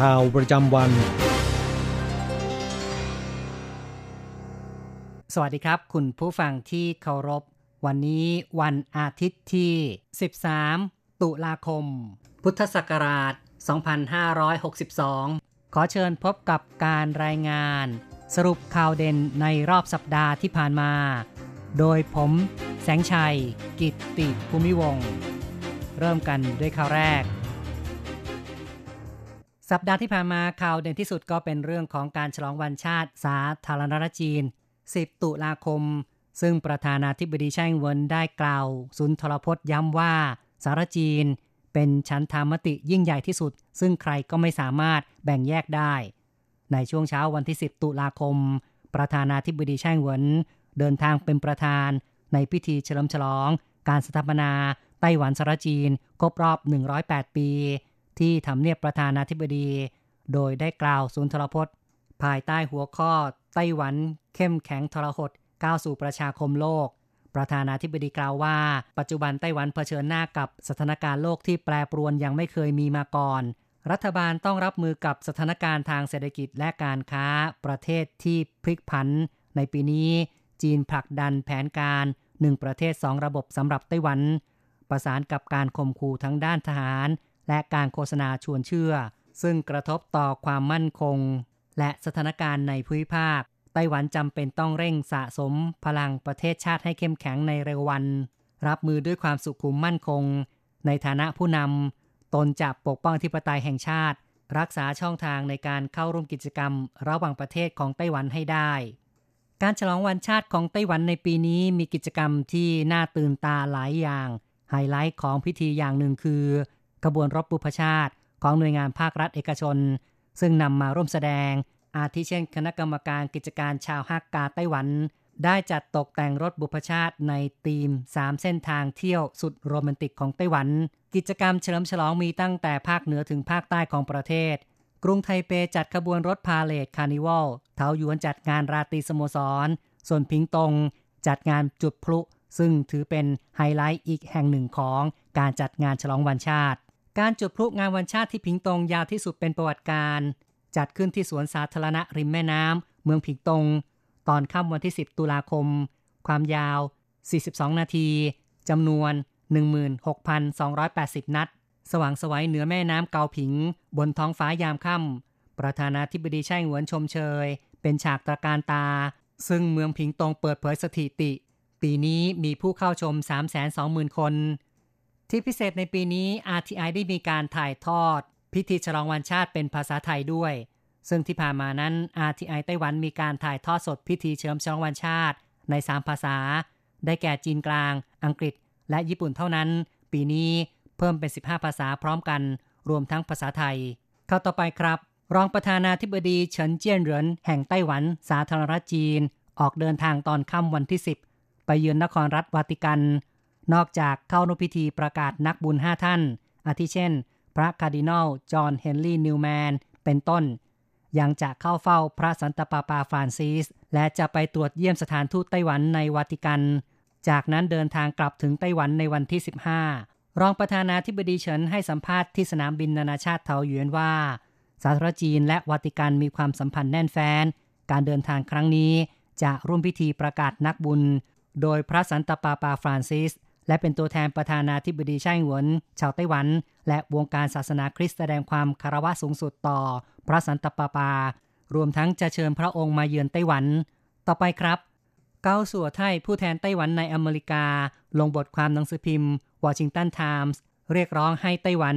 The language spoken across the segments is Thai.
ข่าวประจำวัน สวัสดีครับ คุณผู้ฟังที่เคารพ วันนี้วันอาทิตย์ที่ 13 ตุลาคม พุทธศักราช 2562 ขอเชิญพบกับการรายงาน สรุปข่าวเด่นในรอบสัปดาห์ที่ผ่านมา โดยผม แสงชัย กิตติภูมิวง เริ่มกันด้วยข่าวแรก สัปดาห์ที่ผ่านมาข่าวเด่นที่สุดก็เป็นเรื่องของการฉลองวันชาติสาธารณรัฐจีน 10 ตุลาคม ซึ่งประธานาธิบดีไช่งเวินได้กล่าว สุนทรพจน์ย้ำว่า สารจีน เป็นชั้นธรรมติยิ่งใหญ่ที่สุด ซึ่งใครก็ไม่สามารถแบ่งแยกได้ ในช่วงเช้าวันที่ 10 ตุลาคม ประธานาธิบดีไช่งเวินเดินทางเป็นประธาน ในพิธีเฉลิมฉลอง การสถาปนาไต้หวันสารจีนครบรอบ 108 ปี ที่ทำเนียบประธานาธิบดี โดยได้กล่าวสุนทรพจน์ ภายใต้หัวข้อ ไต้หวัน เข้มแข็งทรหดก้าวสู่ประชาคมโลก ประธานาธิบดีกล่าวว่า ปัจจุบันไต้หวันเผชิญหน้ากับสถานการณ์โลกที่แปรปรวนยังไม่เคยมีมาก่อน รัฐบาลต้องรับมือกับสถานการณ์ทางเศรษฐกิจและการค้าประเทศที่พลิกผัน ในปีนี้ จีนผลักดันแผนการหนึ่งประเทศสองระบบสำหรับไต้หวัน ประสานกับการข่มขู่ทั้งด้านทหาร และการโฆษณาชวนเชื่อ ซึ่งกระทบต่อความมั่นคง และสถานการณ์ในภูมิภาค ไต้หวันจำเป็นต้องเร่งสะสมพลังประเทศชาติให้เข้มแข็งในเร็ววัน รับมือด้วยความสุขุมมั่นคง ในฐานะผู้นำตนจะปกป้องธิปไตยแห่งชาติ รักษาช่องทางในการเข้าร่วมกิจกรรม ระหว่างประเทศของไต้หวันให้ได้การฉลองวันชาติของไต้หวันในปีนี้มีกิจกรรมที่น่าตื่นตาหลายอย่าง ไฮไลท์ของพิธีอย่างหนึ่งคือ ขบวนรบบุพชาติของหน่วยงานภาครัฐเอกชน ซึ่งนำมาร่วมแสดง อาทิเช่น คณะกรรมการกิจการชาวฮักกาไต้หวัน ได้จัดตกแต่งรถบุพชาติในธีม 3 เส้นทางเที่ยวสุดโรแมนติกของไต้หวัน กิจกรรมเฉลิมฉลองมีตั้งแต่ภาคเหนือถึงภาคใต้ของประเทศ กรุงไทเปจัดขบวนรถพาเหรดคาร์นิวัลเทาหยวนจัดงานราตรีสโมสร ส่วนพิงตงจัดงานจุดพลุซึ่งถือเป็นไฮไลท์อีกแห่งหนึ่งของการจัดงานฉลองวันชาติ การจุดพลุงานวันชาติที่พิงตงยาวที่สุดเป็นประวัติการณ์ จัดขึ้นที่สวนสาธารณะริมแม่น้ำเมืองพิงตง ตอนค่ำวันที่ 10 ตุลาคม ความยาว 42 นาทีจำนวน 16,280 นัด สว่างสวัยเหนือแม่น้ำเกาผิง บนท้องฟ้ายามค่ำประธานาธิบดีไช่หวนชมเชย เป็นฉากตระการตา ซึ่งเมืองพิงตงเปิดเผยสถิติ ปีนี้มีผู้เข้าชม 320,000 คน ที่พิเศษในปีนี้ RTI ได้มีการถ่ายทอด พิธีฉลองวันชาติเป็นภาษาไทยด้วย ซึ่งที่ผ่านมานั้น RTI ไต้หวันมีการถ่ายทอดสดพิธีเฉลิมฉลองวันชาติใน 3 ภาษา ได้แก่จีนกลาง อังกฤษ และญี่ปุ่นเท่านั้น ปีนี้เพิ่มเป็น 15 ภาษาพร้อมกัน รวมทั้งภาษาไทย เข้าต่อไปครับ รองประธานาธิบดีเฉินเจี้ยนเหรินแห่งไต้หวัน สาธารณรัฐจีน ออกเดินทางตอนค่ำวันที่ 10 ไปเยือนนครรัฐวาติกัน นอกจากเข้านุพิธีประกาศนักบุญ 5 ท่าน อาทิเช่น พระคาร์ดินัล จอห์น เฮนรี่ นิวแมน เป็นต้น ยังจะเข้าเฝ้าพระสันตะปาปาฟรานซิส และจะไปตรวจเยี่ยมสถานทูตไต้หวันในวาติกัน จากนั้นเดินทางกลับถึงไต้หวันในวันที่ 15 รองประธานาธิบดีเฉินให้สัมภาษณ์ที่สนามบินนานาชาติเทาหยวนว่า สาธารณรัฐจีนและวาติกันมีความสัมพันธ์แน่นแฟ้น การเดินทางครั้งนี้จะร่วมพิธีประกาศนักบุญ โดยพระสันตะปาปาฟรานซิส และเป็นตัวแทนประธานาธิบดีไช่อิงเหวิน ชาวไต้หวัน และวงการศาสนาคริสต์แสดงความคารวะสูงสุดต่อ พระสันตะปาปา รวมทั้งจะเชิญพระองค์มาเยือนไต้หวัน ต่อไปครับ เกาซั่วไท่ผู้แทนไต้หวันในอเมริกา ลงบทความหนังสือพิมพ์ Washington Times เรียกร้องให้ไต้หวัน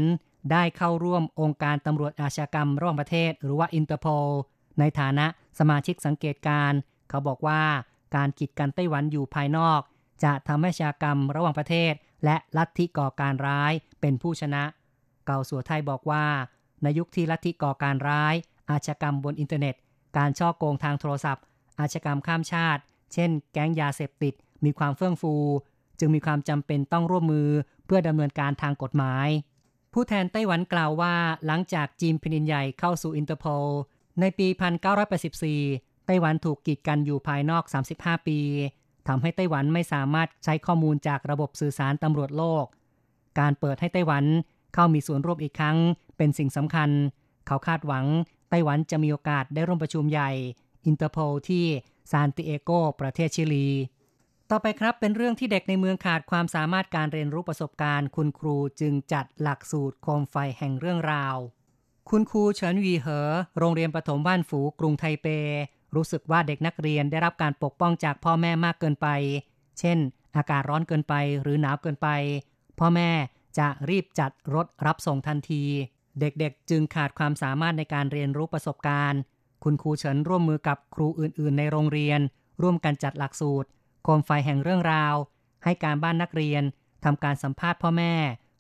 ได้เข้าร่วมองค์การตำรวจอาชญากรรมระหว่างประเทศ หรือว่าอินเตอร์โพลในฐานะสมาชิกสังเกตการณ์ เขาบอกว่าการกีดกันไต้หวันอยู่ภายนอก จะทำให้อาชญากรรมระหว่างประเทศ และลัทธิก่อการร้ายเป็นผู้ชนะ เกาสัวไทยบอกว่า ในยุคที่ลัทธิก่อการร้าย อาชญากรรมบนอินเทอร์เน็ต การฉ้อโกงทางโทรศัพท์ อาชญากรรมข้ามชาติ เช่น แก๊งยาเสพติด มีความเฟื่องฟู จึงมีความจำเป็นต้องร่วมมือเพื่อดำเนินการทางกฎหมาย ผู้แทนไต้หวันกล่าวว่า หลังจากจีนแผ่นดินใหญ่เข้าสู่อินเตอร์โพลในปี 1984 ไต้หวันถูกกีดกันอยู่ภายนอก 35 ปี ทำให้ไต้หวันไม่สามารถใช้ข้อมูลจากระบบสื่อสารตำรวจโลก การเปิดให้ไต้หวันเข้ามีส่วนร่วมอีกครั้ง เป็นสิ่งสำคัญ เขาคาดหวังไต้หวันจะมีโอกาสได้ร่วมประชุมใหญ่อินเตอร์โพลที่ซานติเอโกประเทศชิลี ต่อไปครับเป็นเรื่องที่เด็กในเมืองขาดความสามารถการเรียนรู้ประสบการณ์ คุณครูจึงจัดหลักสูตรโคมไฟแห่งเรื่องราว คุณครูเฉินวีเหอ โรงเรียนประถมบ้านฝูกรุงไทเป รู้สึกว่าเด็กนักเรียนได้รับการปกป้องจากพ่อแม่มากเกินไป เช่น อากาศร้อนเกินไปหรือหนาวเกินไป พ่อแม่จะรีบจัดรถรับส่งทันที เด็กๆ จึงขาดความสามารถในการเรียนรู้ประสบการณ์ คุณครูเฉินร่วมมือกับครูอื่นๆ ในโรงเรียน ร่วมกันจัดหลักสูตรโคมไฟแห่งเรื่องราว ให้การบ้านนักเรียนทำการสัมภาษณ์พ่อแม่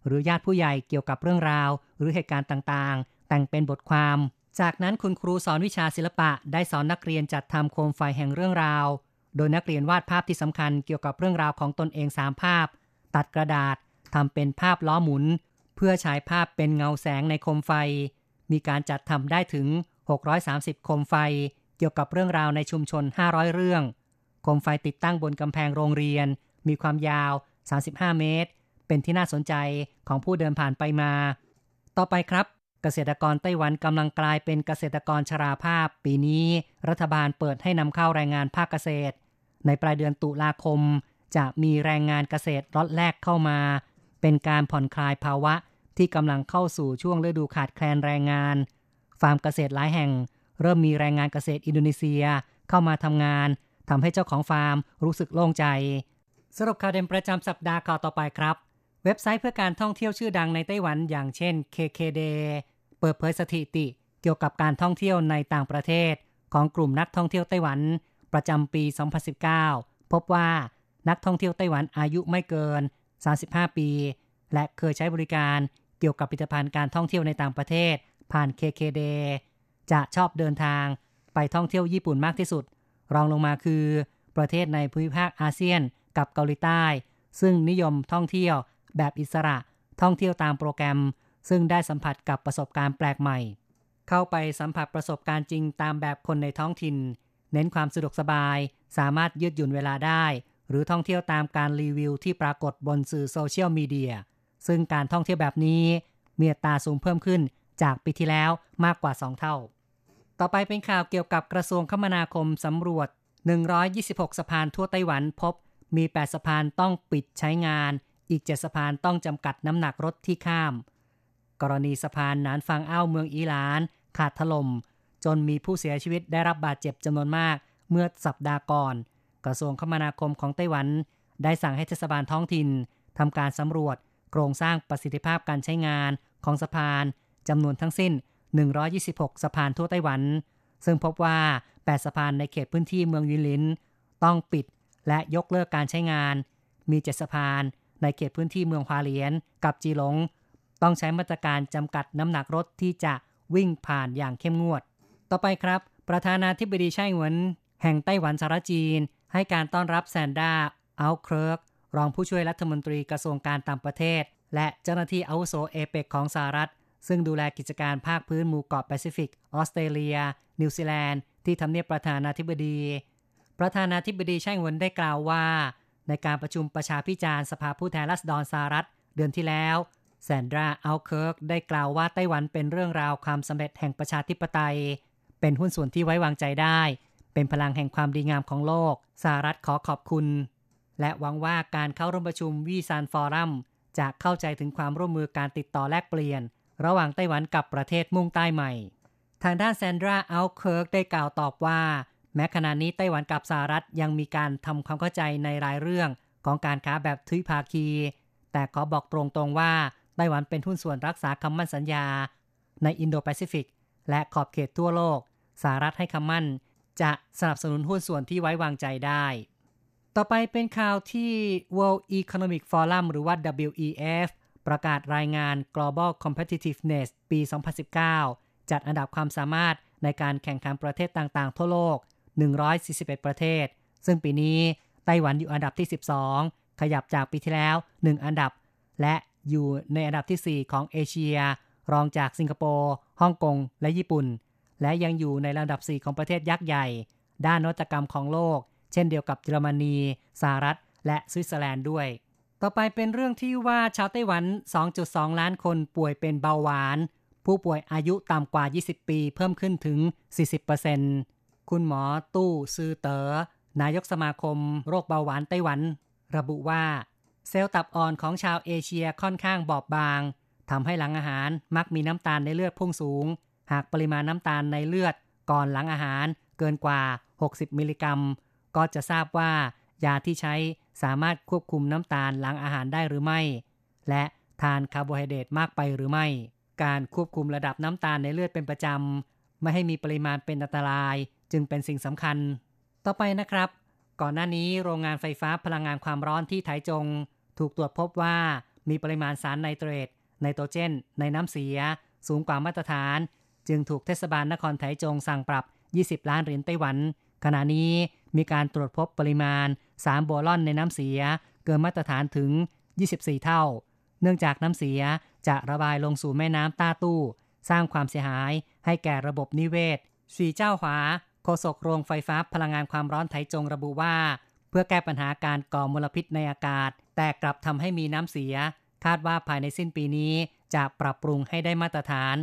หรือญาติผู้ใหญ่เกี่ยวกับเรื่องราว หรือเหตุการณ์ต่างๆ แต่งเป็นบทความ จากนั้นคุณครูสอนวิชาศิลปะได้สอนนักเรียนจัดทำโคมไฟแห่งเรื่องราว โดยนักเรียนวาดภาพที่สำคัญเกี่ยวกับเรื่องราวของตนเองสามภาพ ตัดกระดาษทำเป็นภาพล้อหมุน เพื่อฉายภาพเป็นเงาแสงในโคมไฟ มีการจัดทำได้ถึง 630 โคมไฟ เกี่ยวกับเรื่องราวในชุมชน 500 เรื่อง โคมไฟติดตั้งบนกำแพงโรงเรียน มีความยาว 35 เมตร เป็นที่น่าสนใจของผู้เดินผ่านไปมา ต่อไปครับ เกษตรกรไต้หวันกำลังกลายเป็นเกษตรกรชราภาพ ปีนี้รัฐบาลเปิดให้นำเข้าแรงงานภาคเกษตร ในปลายเดือนตุลาคม จะมีแรงงานเกษตรล็อตแรกเข้ามา เป็นการผ่อนคลายภาวะที่กำลังเข้าสู่ช่วงฤดูขาดแคลนแรงงาน ฟาร์มเกษตรหลายแห่ง เริ่มมีแรงงานเกษตรอินโดนีเซียเข้ามาทำงานทำให้เจ้าของฟาร์มรู้สึกโล่งใจสรุปข่าวเด่นประจำสัปดาห์ข่าวต่อไปครับ เว็บไซต์เพื่อการท่องเที่ยวชื่อดังในไต้หวันอย่างเช่น KKD เปิดเผยสถิติเกี่ยวกับการท่องเที่ยวในต่างประเทศ ของกลุ่มนักท่องเที่ยวไต้หวัน ประจำปี 2019 พบว่านักท่องเที่ยวไต้หวันอายุไม่เกิน 35 ปี และเคยใช้บริการเกี่ยวกับผลิตภัณฑ์การท่องเที่ยวในต่างประเทศ ผ่าน KKD จะชอบเดินทางไปท่องเที่ยวญี่ปุ่นมากที่สุด รองลงมาคือ ประเทศในภูมิภาคอาเซียนกับเกาหลีใต้ ซึ่งนิยมท่องเที่ยวแบบอิสระท่องเที่ยวตามโปรแกรม ซึ่งได้สัมผัสกับประสบการณ์แปลกใหม่ เข้าไปสัมผัสประสบการณ์จริงตามแบบคนในท้องถิ่น เน้นความสะดวกสบาย สามารถยืดหยุ่นเวลาได้ หรือท่องเที่ยวตามการรีวิวที่ปรากฏบนสื่อโซเชียลมีเดีย ซึ่งการท่องเที่ยวแบบนี้มีอัตราสูงเพิ่มขึ้นจากปีที่แล้วมากกว่า 2 เท่า ต่อไปเป็นข่าวเกี่ยวกับกระทรวงคมนาคมสำรวจ 126 สะพานทั่วไต้หวันพบ มี 8 สะพานต้องปิดใช้งาน อีก 7 สะพานต้องจำกัดน้ำหนักรถที่ข้าม กรณีสะพานนานฟังอ้าวเมืองอีหลาน ขาดถลม่ม จนมีผู้เสียชีวิตได้รับบาดเจ็บจำนวนมาก เมื่อสัปดาห์ก่อน กระทรวงคมนาคมของไต้หวัน ได้สั่งให้เทศบาลท้องถิ่นทำการสำรวจ โครงสร้างประสิทธิภาพการใช้งานของสะพานจำนวนทั้งสิ้น 126 สะพานทั่วไต้หวัน ซึ่งพบว่า 8 สะพานในเขตพื้นที่เมืองยินลิน ต้องปิดและยกเลิกการใช้งาน มี 7 สะพานในเขตพื้นที่เมืองฮวาเลียน กับจีหลง ต้องใช้มาตรการจำกัดน้ำหนักรถที่จะวิ่งผ่านอย่างเข้มงวด ต่อไปครับ ประธานาธิบดีไช่หวน แห่งไต้หวันสาธารณรัฐจีน ให้การต้อนรับแซนดราอัลเคิร์กรองผู้ช่วยรัฐมนตรีกระทรวงการต่างประเทศ และเจ้าหน้าที่อาวุโสเอเปกของสหรัฐ ซึ่งดูแลกิจการภาคพื้นหมู่เกาะแปซิฟิก ออสเตรเลีย นิวซีแลนด์ ที่ทำเนียบประธานาธิบดี ประธานาธิบดีไช่อิงเหวินได้กล่าวว่า ในการประชุมประชาพิจารณ์สภาผู้แทนราษฎรสหรัฐ เดือนที่แล้ว แซนดราอัลเคิร์กได้กล่าวว่าไต้หวันเป็นเรื่องราวความสำเร็จแห่งประชาธิปไตย เป็นหุ้นส่วนที่ไว้วางใจได้ เป็นพลังแห่งความดีงามของโลกสหรัฐขอขอบคุณ และหวังว่าการเข้าร่วมประชุมยวี่ซานฟอรัมจะเข้าใจถึงความร่วมมือการติดต่อแลกเปลี่ยน ระหว่างไต้หวันกับประเทศมุ่งใต้ใหม่ ทางด้านแซนดราอัลเคิร์กได้กล่าวตอบว่า แม้ขณะนี้ไต้หวันกับสหรัฐยังมีการทำความเข้าใจในรายเรื่องของการค้าแบบทวิภาคี แต่ขอบอกตรงๆว่า ไต้หวันเป็นหุ้นส่วนรักษาคำมั่นสัญญา ในอินโดแปซิฟิกและขอบเขตทั่วโลกสหรัฐให้คำมั่น จะสนับสนุนหุ้นส่วนที่ไว้วางใจได้ ต่อไปเป็นข่าวที่ World Economic Forum หรือว่า WEF ประกาศรายงาน Global Competitiveness ปี 2019 จัดอันดับความสามารถในการแข่งขันประเทศต่างๆ ทั่วโลก 141 ประเทศ ซึ่งปีนี้ไต้หวันอยู่อันดับที่ 12 ขยับจากปีที่แล้ว 1 อันดับ และ อยู่ในอันดับที่ 4 ของเอเชีย รองจากสิงคโปร์ฮ่องกง และญี่ปุ่น และยังอยู่ในลำดับ 4 ของประเทศยักษ์ใหญ่ ด้านนวัตกรรมของโลก เช่นเดียวกับเยอรมนีสหรัฐ และสวิตเซอร์แลนด์ด้วย ต่อไปเป็นเรื่องที่ว่าชาวไต้หวัน 2.2 ล้านคนป่วยเป็นเบาหวาน ผู้ป่วยอายุต่ำกว่า 20 ปีเพิ่มขึ้นถึง 40%คุณหมอตู้ซือเตอ๋อนายกสมาคม โรคเบาหวานไต้หวัน ระบุว่า เซลล์ตับอ่อนของชาวเอเชียค่อนข้างบอบบางทำให้หลังอาหารมักมีน้ำตาลในเลือดพุ่งสูง หากปริมาณน้ำตาลในเลือดก่อนหลังอาหารเกินกว่า 60 มิลลิกรัม ก็จะทราบว่ายาที่ใช้สามารถควบคุมน้ำตาลหลังอาหารได้หรือไม่ และทานคาร์โบไฮเดรตมากไปหรือไม่ การควบคุมระดับน้ำตาลในเลือดเป็นประจำ ไม่ให้มีปริมาณเป็นอันตราย จึงเป็นสิ่งสำคัญ ต่อไปนะครับ ก่อนหน้านี้โรงงานไฟฟ้าพลังงานความร้อนที่ไถจง ถูกตรวจพบว่ามีปริมาณสารไนเตรตไนโตรเจน ในน้ำเสีย สูงกว่ามาตรฐาน จึงถูกเทศบาลนครไถจงสั่งปรับ 20 ล้านเหรียญไต้หวัน ขณะนี้มีการตรวจพบปริมาณสารโบลอนในน้ำเสีย เกินมาตรฐานถึง 24 เท่า เนื่องจากน้ำเสียจะระบายลงสู่แม่น้ำต้าตู้ สร้างความเสียหายให้แก่ระบบนิเวศสีเจ้าหวาโฆษกโรงไฟฟ้าพลังงานความร้อนไถจงระบุว่า เพื่อแก้ปัญหาการก่อมลพิษในอากาศ แต่กลับทำให้มีน้ำเสีย คาดว่าภายในสิ้นปีนี้จะปรับปรุงให้ได้มาตรฐาน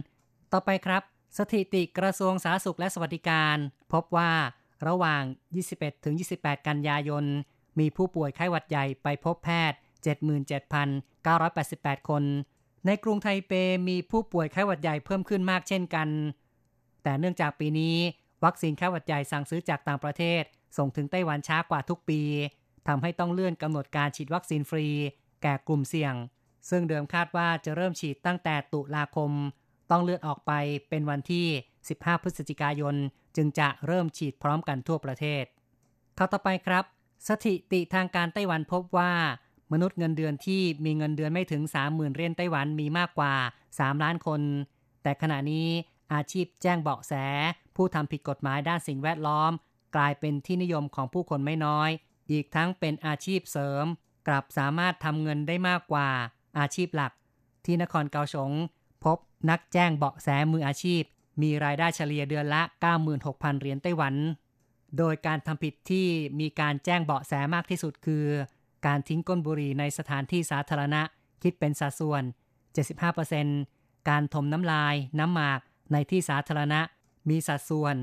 ต่อไปครับ สถิติกระทรวงสาธารณสุขและสวัสดิการ พบว่าระหว่าง 21-28 กันยายน มีผู้ป่วยไข้หวัดใหญ่ไปพบแพทย์ 77,988 คน ในกรุงไทเปมีผู้ป่วยไข้หวัดใหญ่เพิ่มขึ้นมากเช่นกัน แต่เนื่องจากปีนี้ วัคซีนไข้หวัดใหญ่สั่งซื้อจากต่างประเทศ ส่งถึงไต้หวันช้ากว่าทุกปี ทำให้ต้องเลื่อนกำหนดการฉีดวัคซีนฟรี แก่กลุ่มเสี่ยง ซึ่งเดิมคาดว่าจะเริ่มฉีดตั้งแต่ตุลาคม ต้องเลื่อนออกไปเป็นวันที่ 15 พฤศจิกายน จึงจะเริ่มฉีดพร้อมกันทั่วประเทศเข้าต่อไปครับ สถิติทางการไต้หวันพบว่า มนุษย์เงินเดือนที่มีเงินเดือนไม่ถึง 30,000เหรียญไต้หวันมีมากกว่า 3 ล้านคน แต่ขณะนี้อาชีพแจ้งเบาะแส ผู้ทำผิดกฎหมายด้านสิ่งแวดล้อม กลายเป็นที่นิยมของผู้คนไม่น้อย อีกทั้งเป็นอาชีพเสริม กลับสามารถทำเงินได้มากกว่าอาชีพหลัก ที่นครเกาสงพบนักแจ้งเบาะแสมืออาชีพ มีรายได้เฉลี่ยเดือนละ 96,000 เหรียญไต้หวัน โดยการทำผิดที่มีการแจ้งเบาะแสมากที่สุดคือ การทิ้งก้นบุหรี่ในสถานที่สาธารณะคิดเป็นสัดส่วน 75%การถมน้ำลาย น้ำหมากในที่สาธารณะมีสัดส่วน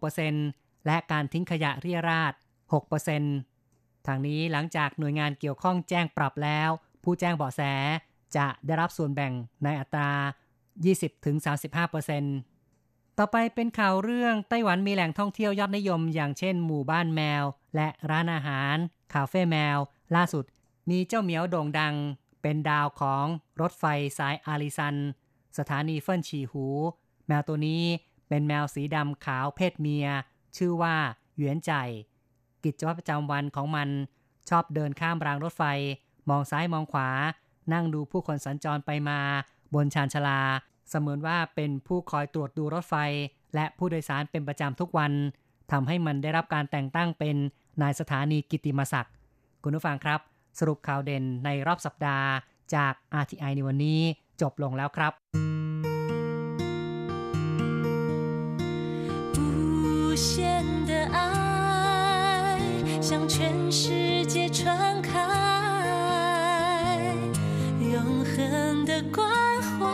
8.6%และการทิ้งขยะเรี่ยราด 6%ทางนี้หลังจากหน่วยงานเกี่ยวข้องแจ้งปรับแล้ว ผู้แจ้งเบาะแสจะได้รับส่วนแบ่งในอัตรา 20-35%ต่อไปเป็นข่าวเรื่องไต้หวันมีแหล่งท่องเที่ยวยอดนิยม อย่างเช่น หมู่บ้านแมว และร้านอาหาร คาเฟ่แมว ล่าสุด มีเจ้าเหมียวโด่งดัง เป็นดาวของรถไฟสายอาริซัน สถานีเฟิ่นฉีหู แมวตัวนี้เป็นแมวสีดำขาวเพศเมีย ชื่อว่าเหวียนใจ กิจวัตรประจำวันของมัน ชอบเดินข้ามรางรถไฟ มองซ้ายมองขวา นั่งดูผู้คนสัญจรไปมา บนชานชลา เสมือนว่าเป็นผู้คอยตรวจดูรถไฟ และผู้โดยสารเป็นประจำทุกวันทำให้มันได้รับการแต่งตั้งเป็นนายสถานีกิติมศักดิ์คุณผู้ฟังครับ สรุปข่าวเด่นในรอบสัปดาห์จาก RTI ในวันนี้จบลงแล้วครับ不屑。向全世界传开，永恒的关怀，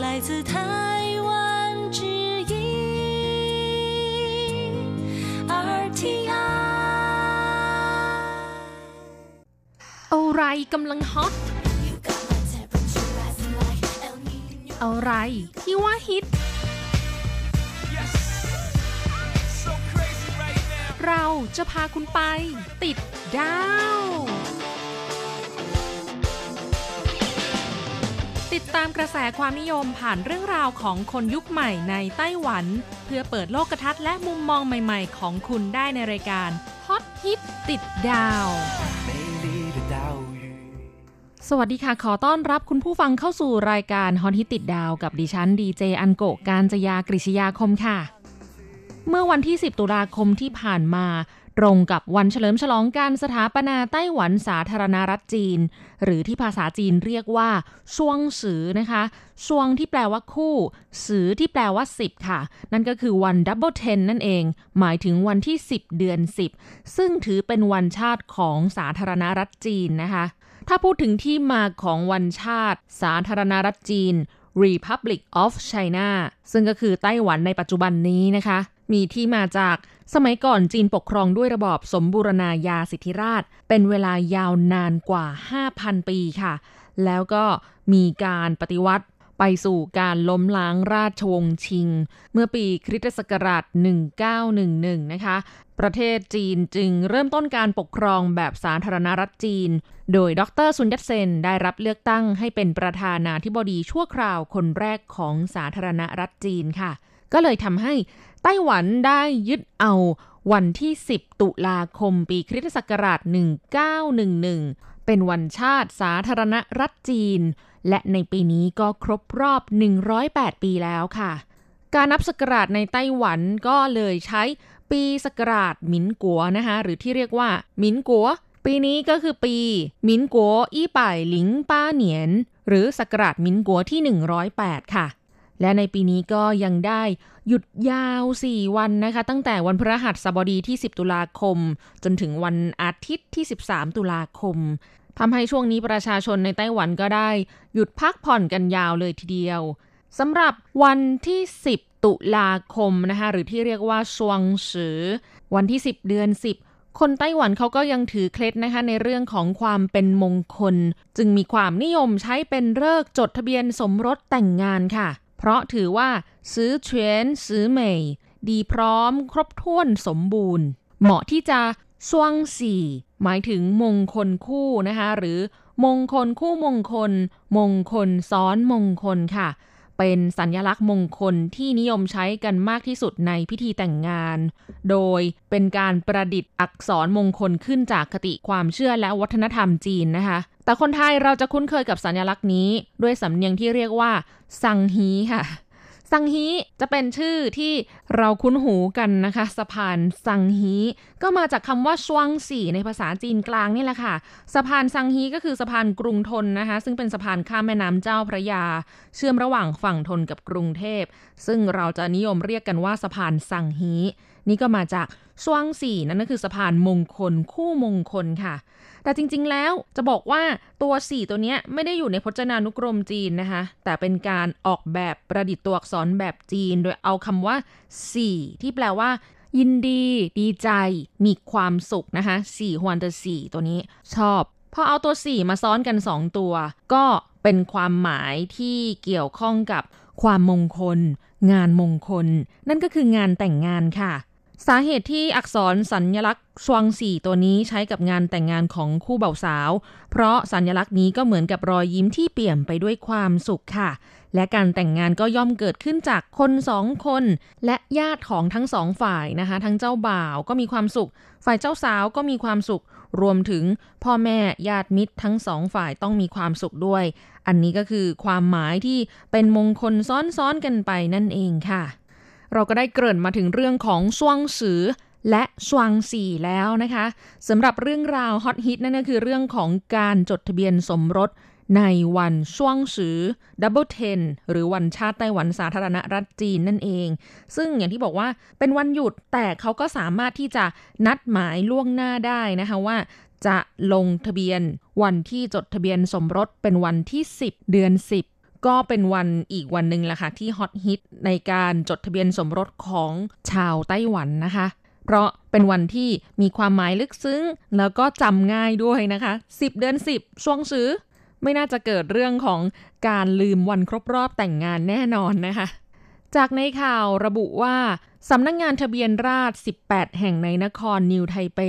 来自台湾之音 RTI。อะไรกำลังฮอตอะไรที่ว่าฮิต เราจะพาคุณไป ติดดาว ติดตามกระแสความนิยมผ่านเรื่องราวของคนยุคใหม่ในไต้หวัน เพื่อเปิดโลกทัศน์และมุมมองใหม่ๆ ของคุณได้ในรายการฮอตฮิตติดดาวสวัสดีค่ะ ขอต้อนรับคุณผู้ฟังเข้าสู่รายการฮอตฮิตติดดาวกับดิฉันดีเจอันโกการจยากริชยาคมค่ะ เมื่อวันที่ 10 ตุลาคมที่ผ่านมา ตรงกับวันเฉลิมฉลองการสถาปนาไต้หวันสาธารณรัฐจีน หรือที่ภาษาจีนเรียกว่า雙十 นะคะ 雙 ที่แปลว่าคู่ 十 ที่แปลว่า 10 ค่ะ นั่นก็คือวัน Double Ten นั่นเอง หมายถึงวันที่ 10 เดือน 10 ซึ่งถือเป็นวันชาติของสาธารณรัฐจีนนะคะ ถ้าพูดถึงที่มาของวันชาติ สาธารณรัฐจีน Republic of China ซึ่งก็คือไต้หวันในปัจจุบันนี้นะคะ มีที่มาจากสมัยก่อนจีนปกครองด้วยระบอบสมบูรณาญาสิทธิราช เป็นเวลายาวนานกว่า 5,000 ปีค่ะ แล้วก็มีการปฏิวัติไปสู่การล้มล้างราชวงศ์ชิง เมื่อปีคริสตศักราช 1911 นะคะ ประเทศจีนจึงเริ่มต้นการปกครองแบบสาธารณรัฐจีน โดยดรซุนยัตเซนได้รับเลือกตั้งให้เป็นประธานาธิบดีชั่วคราวคนแรกของสาธารณรัฐจีนค่ะ ก็เลยทำให้ ไต้หวันได้ยึดเอาวันที่ 10 ตุลาคมปีคริสตศักราช 1911 เป็นวันชาติสาธารณรัฐจีน และในปีนี้ก็ครบรอบ 108 ปีแล้วค่ะ การนับศักราชในไต้หวันก็เลยใช้ปีศักราชหมินกัวนะคะ หรือที่เรียกว่าหมินกัว ปีนี้ก็คือปีหมินกัวอี้ป่ายหลิงป้าเหนียน หรือศักราชหมินกัวที่ 108 ค่ะ และในปีนี้ก็ยังได้หยุดยาว 4 วันนะคะ ตั้งแต่วันพฤหัสบดีที่ 10 ตุลาคม จนถึงวันอาทิตย์ที่ 13 ตุลาคมทำให้ช่วงนี้ประชาชนในไต้หวันก็ได้ หยุดพักผ่อนกันยาวเลยทีเดียวสำหรับวันที่ 10 ตุลาคมนะคะหรือที่เรียกว่าชวงสือ วันที่ 10 เดือน 10 คนไต้หวันเขาก็ยังถือเคล็ดนะคะในเรื่องของความเป็นมงคล จึงมีความนิยมใช้เป็นเลิกจดทะเบียนสมรสแต่งงานค่ะ เพราะถือว่าซื้อเฉวนซื้อเหมยดีพร้อมครบถ้วนสมบูรณ์ เหมาะที่จะช่วงสี่หมายถึงมงคลคู่นะคะ หรือมงคลคู่มงคล มงคลซ้อนมงคลค่ะ เป็นสัญญลักษณ์มงคลที่นิยมใช้กันมากที่สุดในพิธีแต่งงาน โดยเป็นการประดิษฐ์อักษรมงคลขึ้นจากคติความเชื่อและวัฒนธรรมจีนนะคะ แต่คนไทยเราจะคุ้นเคยกับสัญลักษณ์นี้ ด้วยสำเนียงที่เรียกว่าซังฮีค่ะซังฮีจะเป็นชื่อที่เราคุ้นหูกันนะคะสะพานซังฮีก็มาจากคำว่าชวงสี่ในภาษาจีนกลางนี่แหละค่ะ สะพานซังฮีก็คือสะพานกรุงทนนะคะ ซึ่งเป็นสะพานข้ามแม่น้ำเจ้าพระยา เชื่อมระหว่างฝั่งทนกับกรุงเทพ ซึ่งเราจะนิยมเรียกกันว่าสะพานซังฮี นี่ก็มาจากชวงสี่นั่นก็คือสะพานมงคลคู่มงคลค่ะ แต่จริงๆแล้วจะบอกว่าตัว 4 ตัวนี้ไม่ได้อยู่ในพจนานุกรมจีนนะคะ แต่เป็นการออกแบบประดิษฐ์ตัวอักษรแบบจีน โดยเอาคำว่า 4 ที่แปลว่า ยินดี ดีใจ มีความสุขนะคะสี่ฮวนเตอร์สี่ตัวนี้ชอบพอเอาตัว 4 มาซ้อนกัน 2 ตัว ก็เป็นความหมายที่เกี่ยวข้องกับความมงคล งานมงคล นั่นก็คืองานแต่งงานค่ะ สาเหตุที่อักษรสัญญลักษณ์ชวงสี่ตัวนี้ใช้กับงานแต่งงานของคู่เบ่าสาว เพราะสัญญลักษณ์นี้ก็เหมือนกับรอยยิ้มที่เปี่ยมไปด้วยความสุขค่ะ และการแต่งงานก็ย่อมเกิดขึ้นจากคนสองคน และญาติของทั้งสองฝ่ายนะคะ ทั้งเจ้าบ่าวก็มีความสุข ฝ่ายเจ้าสาวก็มีความสุข รวมถึงพ่อแม่ญาติมิตรทั้งสองฝ่ายต้องมีความสุขด้วย อันนี้ก็คือความหมายที่เป็นมงคลซ้อนๆกันไปนั่นเองค่ะ เราก็ได้เกริ่นมาถึงเรื่องของช่วงสือและชวงสี่แล้วนะคะสำหรับเรื่องราวฮอตฮิตนั่นก็คือเรื่องของการจดทะเบียนสมรสในวัน雙十 Double Ten หรือวันชาติไต้หวันสาธารณรัฐจีนนั่นเอง ซึ่งอย่างที่บอกว่าเป็นวันหยุดแต่เขาก็สามารถที่จะนัดหมายล่วงหน้าได้นะคะว่าจะลงทะเบียนวันที่จดทะเบียนสมรสเป็นวันที่ 10 เดือน 10 ก็เป็นวันอีกวันหนึ่งแหละค่ะที่ฮอตฮิตในการจดทะเบียนสมรสของชาวไต้หวันนะคะ เพราะเป็นวันที่มีความหมายลึกซึ้ง แล้วก็จำง่ายด้วยนะคะ 10 เดือน 10 雙十 ไม่น่าจะเกิดเรื่องของการลืมวันครบรอบแต่งงานแน่นอนนะคะ จากในข่าวระบุว่าสำนักงานทะเบียนราษฎร18 แห่งในนครนิวไทเป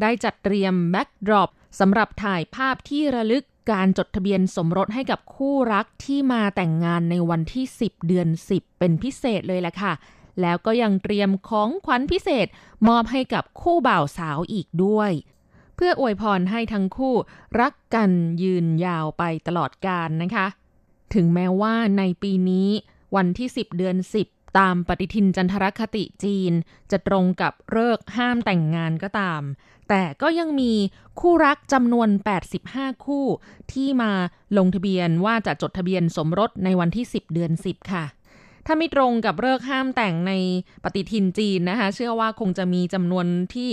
ได้จัดเตรียม backdrop สำหรับถ่ายภาพที่ระลึก การจดทะเบียนสมรสให้กับคู่รักที่มาแต่งงานในวันที่ 10 เดือน 10 เป็นพิเศษเลยแหละค่ะ แล้วก็ยังเตรียมของขวัญพิเศษมอบให้กับคู่บ่าวสาวอีกด้วย เพื่ออวยพรให้ทั้งคู่รักกันยืนยาวไปตลอดกาลนะคะ ถึงแม้ว่าในปีนี้วันที่ 10 เดือน 10 ตามปฏิทินจันทรคติจีน จะตรงกับเลิกห้ามแต่งงานก็ตาม แต่ก็ยังมีคู่รักจำนวน 85 คู่ ที่มาลงทะเบียนว่าจะจดทะเบียนสมรสในวันที่ 10 เดือน 10 ค่ะ ถ้าไม่ตรงกับเลิกห้ามแต่งในปฏิทินจีนนะคะ เชื่อว่าคงจะมีจำนวนที่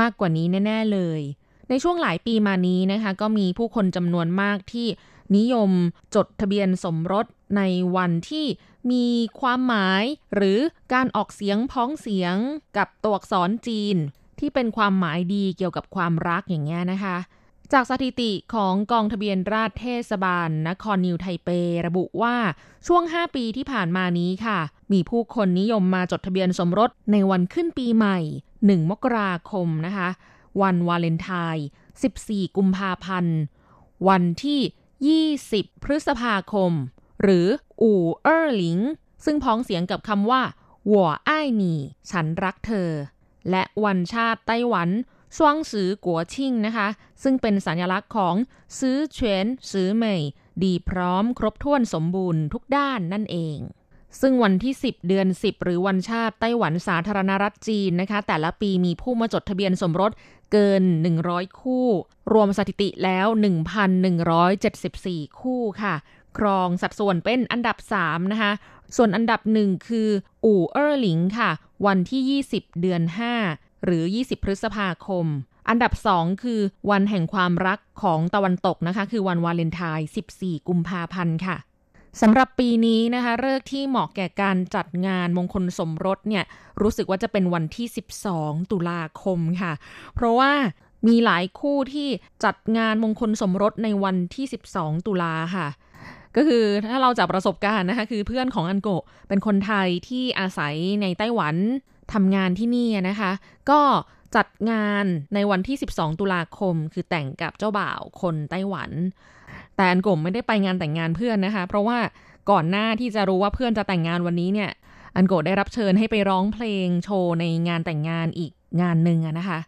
มากกว่านี้แน่ ๆ เลย ในช่วงหลายปีมานี้นะคะ ก็มีผู้คนจำนวนมากที่นิยมจดทะเบียนสมรส ในวันที่มีความหมายหรือการออกเสียงพ้องเสียงกับตัวอักษรจีน ที่เป็นความหมายดีเกี่ยวกับความรักอย่างเงี้ยนะคะ จากสถิติของกองทะเบียนราษเทศบาลนครนิวไทเป ระบุว่าช่วง 5 ปีที่ผ่านมานี้ค่ะ มีผู้คนนิยมมาจดทะเบียนสมรสในวันขึ้นปีใหม่ 1 มกราคมนะคะ วันวาเลนไทน์14 กุมภาพันธ์ วันที่ 20 พฤษภาคม หรืออู่เออหลิง ซึ่งพ้องเสียงกับคำว่าหัวอ้ายหนีฉันรักเธอ และวันชาติไต้หวันชวงซือกัวชิ่งนะคะ ซึ่งเป็นสัญลักษณ์ของซื้อเฉวนซื้อเหมยดีพร้อมครบถ้วนสมบูรณ์ทุกด้านนั่นเอง ซึ่งวันที่ 10 เดือน 10 หรือวันชาติไต้หวันสาธารณรัฐจีนนะคะ แต่ละปีมีผู้มาจดทะเบียนสมรสเกิน 100 คู่ รวมสถิติแล้ว 1,174 คู่ค่ะ ครองสัดส่วนเป็นอันดับ 3 นะคะ ส่วนอันดับหนึ่งคือ อู่เออหลิงค่ะ วันที่ 20 เดือน 5 หรือ 20 พฤษภาคม อันดับ 2 คือวันแห่งความรักของตะวันตกนะคะ คือวันวาเลนไทน์14 กุมภาพันธ์ค่ะสำหรับปีนี้นะคะเลิกที่เหมาะแก่การจัดงานมงคลสมรสเนี่ยรู้สึกว่าจะเป็นวันที่ 12 ตุลาคมค่ะ เพราะว่ามีหลายคู่ที่จัดงานมงคลสมรสในวันที่ 12 ตุลาค่ะ ก็คือถ้าเราจากประสบการณ์นะคะคือเพื่อนของอันโกะเป็นคนไทยที่อาศัยในไต้หวันทำงานที่นี่นะคะ ก็จัดงานในวันที่ 12 ตุลาคม คือแต่งกับเจ้าบ่าวคนไต้หวัน แต่อันโกะไม่ได้ไปงานแต่งงานเพื่อนนะคะ เพราะว่าก่อนหน้าที่จะรู้ว่าเพื่อนจะแต่งงานวันนี้เนี่ยอันโกะได้รับเชิญให้ไปร้องเพลงโชว์ในงานแต่งงานอีกงานหนึ่งนะคะ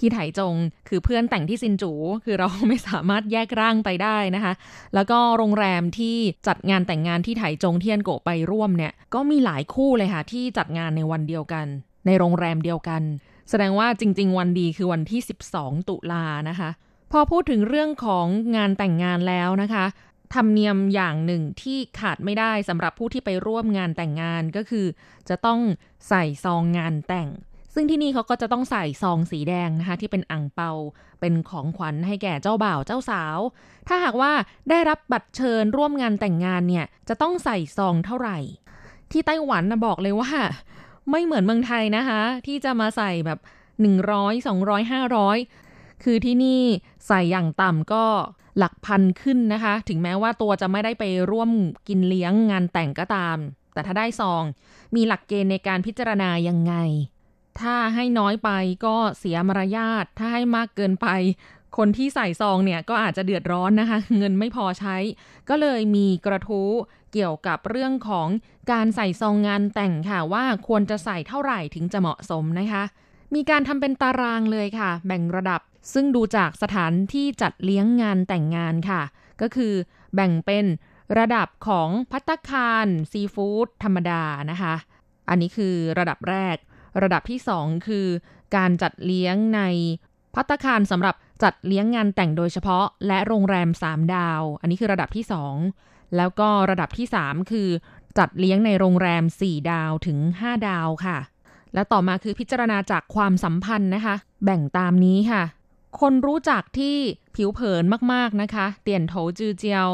ที่ไถจง คือเพื่อนแต่งที่ซินจู คือเราไม่สามารถแยกร่างไปได้นะคะ แล้วก็โรงแรมที่จัดงานแต่งงานที่ไถจงเที่อันโกไปร่วมเนี่ย ก็มีหลายคู่เลยค่ะที่จัดงานในวันเดียวกัน ในโรงแรมเดียวกัน แสดงว่าจริง ๆ วันดีคือวันที่ 12 ตุลานะคะ พอพูดถึงเรื่องของงานแต่งงานแล้วนะคะธรรมเนียมอย่างหนึ่งที่ขาดไม่ได้สำหรับผู้ที่ไปร่วมงานแต่งงานก็คือ จะต้องใส่ซองงานแต่ง ซึ่งที่นี่เขาก็จะต้องใส่ซองสีแดงนะคะ ที่เป็นอ่งเปาเป็นของขวัญให้แก่เจ้าบ่าวเจ้าสาว ถ้าหากว่าได้รับบัตรเชิญร่วมงานแต่งงานเนี่ยจะต้องใส่ซองเท่าไหร่ ที่ไต้หวันนะบอกเลยว่า ไม่เหมือนเมืองไทยนะคะ ที่จะมาใส่แบบ 100 200 500 คือที่นี่ใส่อย่างต่ำก็หลักพันขึ้นนะคะ ถึงแม้ว่าตัวจะไม่ได้ไปร่วมกินเลี้ยงงานแต่งก็ตาม แต่ถ้าได้ซอง มีหลักเกณฑ์ในการพิจารณายังไง ถ้าให้น้อยไปก็เสียมารยาท ถ้าให้มากเกินไป คนที่ใส่ซองเนี่ยก็อาจจะเดือดร้อนนะคะ เงินไม่พอใช้ ก็เลยมีกระทู้เกี่ยวกับเรื่องของการใส่ซองงานแต่งค่ะว่าควรจะใส่เท่าไหร่ถึงจะเหมาะสมนะคะ มีการทำเป็นตารางเลยค่ะ แบ่งระดับ ซึ่งดูจากสถานที่จัดเลี้ยงงานแต่งงานค่ะ ก็คือแบ่งเป็นระดับของพัตตาคารซีฟู้ดธรรมดานะคะ อันนี้คือระดับแรก ระดับที่ 2 คือ การจัดเลี้ยงในพัตคารสำหรับจัดเลี้ยงงานแต่งโดยเฉพาะ และโรงแรม 3 ดาว อันนี้คือระดับที่ 2 แล้วก็ระดับที่ 3 คือ จัดเลี้ยงในโรงแรม 4 ดาวถึง 5 ดาวค่ะ และต่อมาคือพิจารณาจากความสัมพันธ์นะคะ แบ่งตามนี้ค่ะ คนรู้จักที่ผิวเผินมากๆนะคะ เตียนโถจือเจียว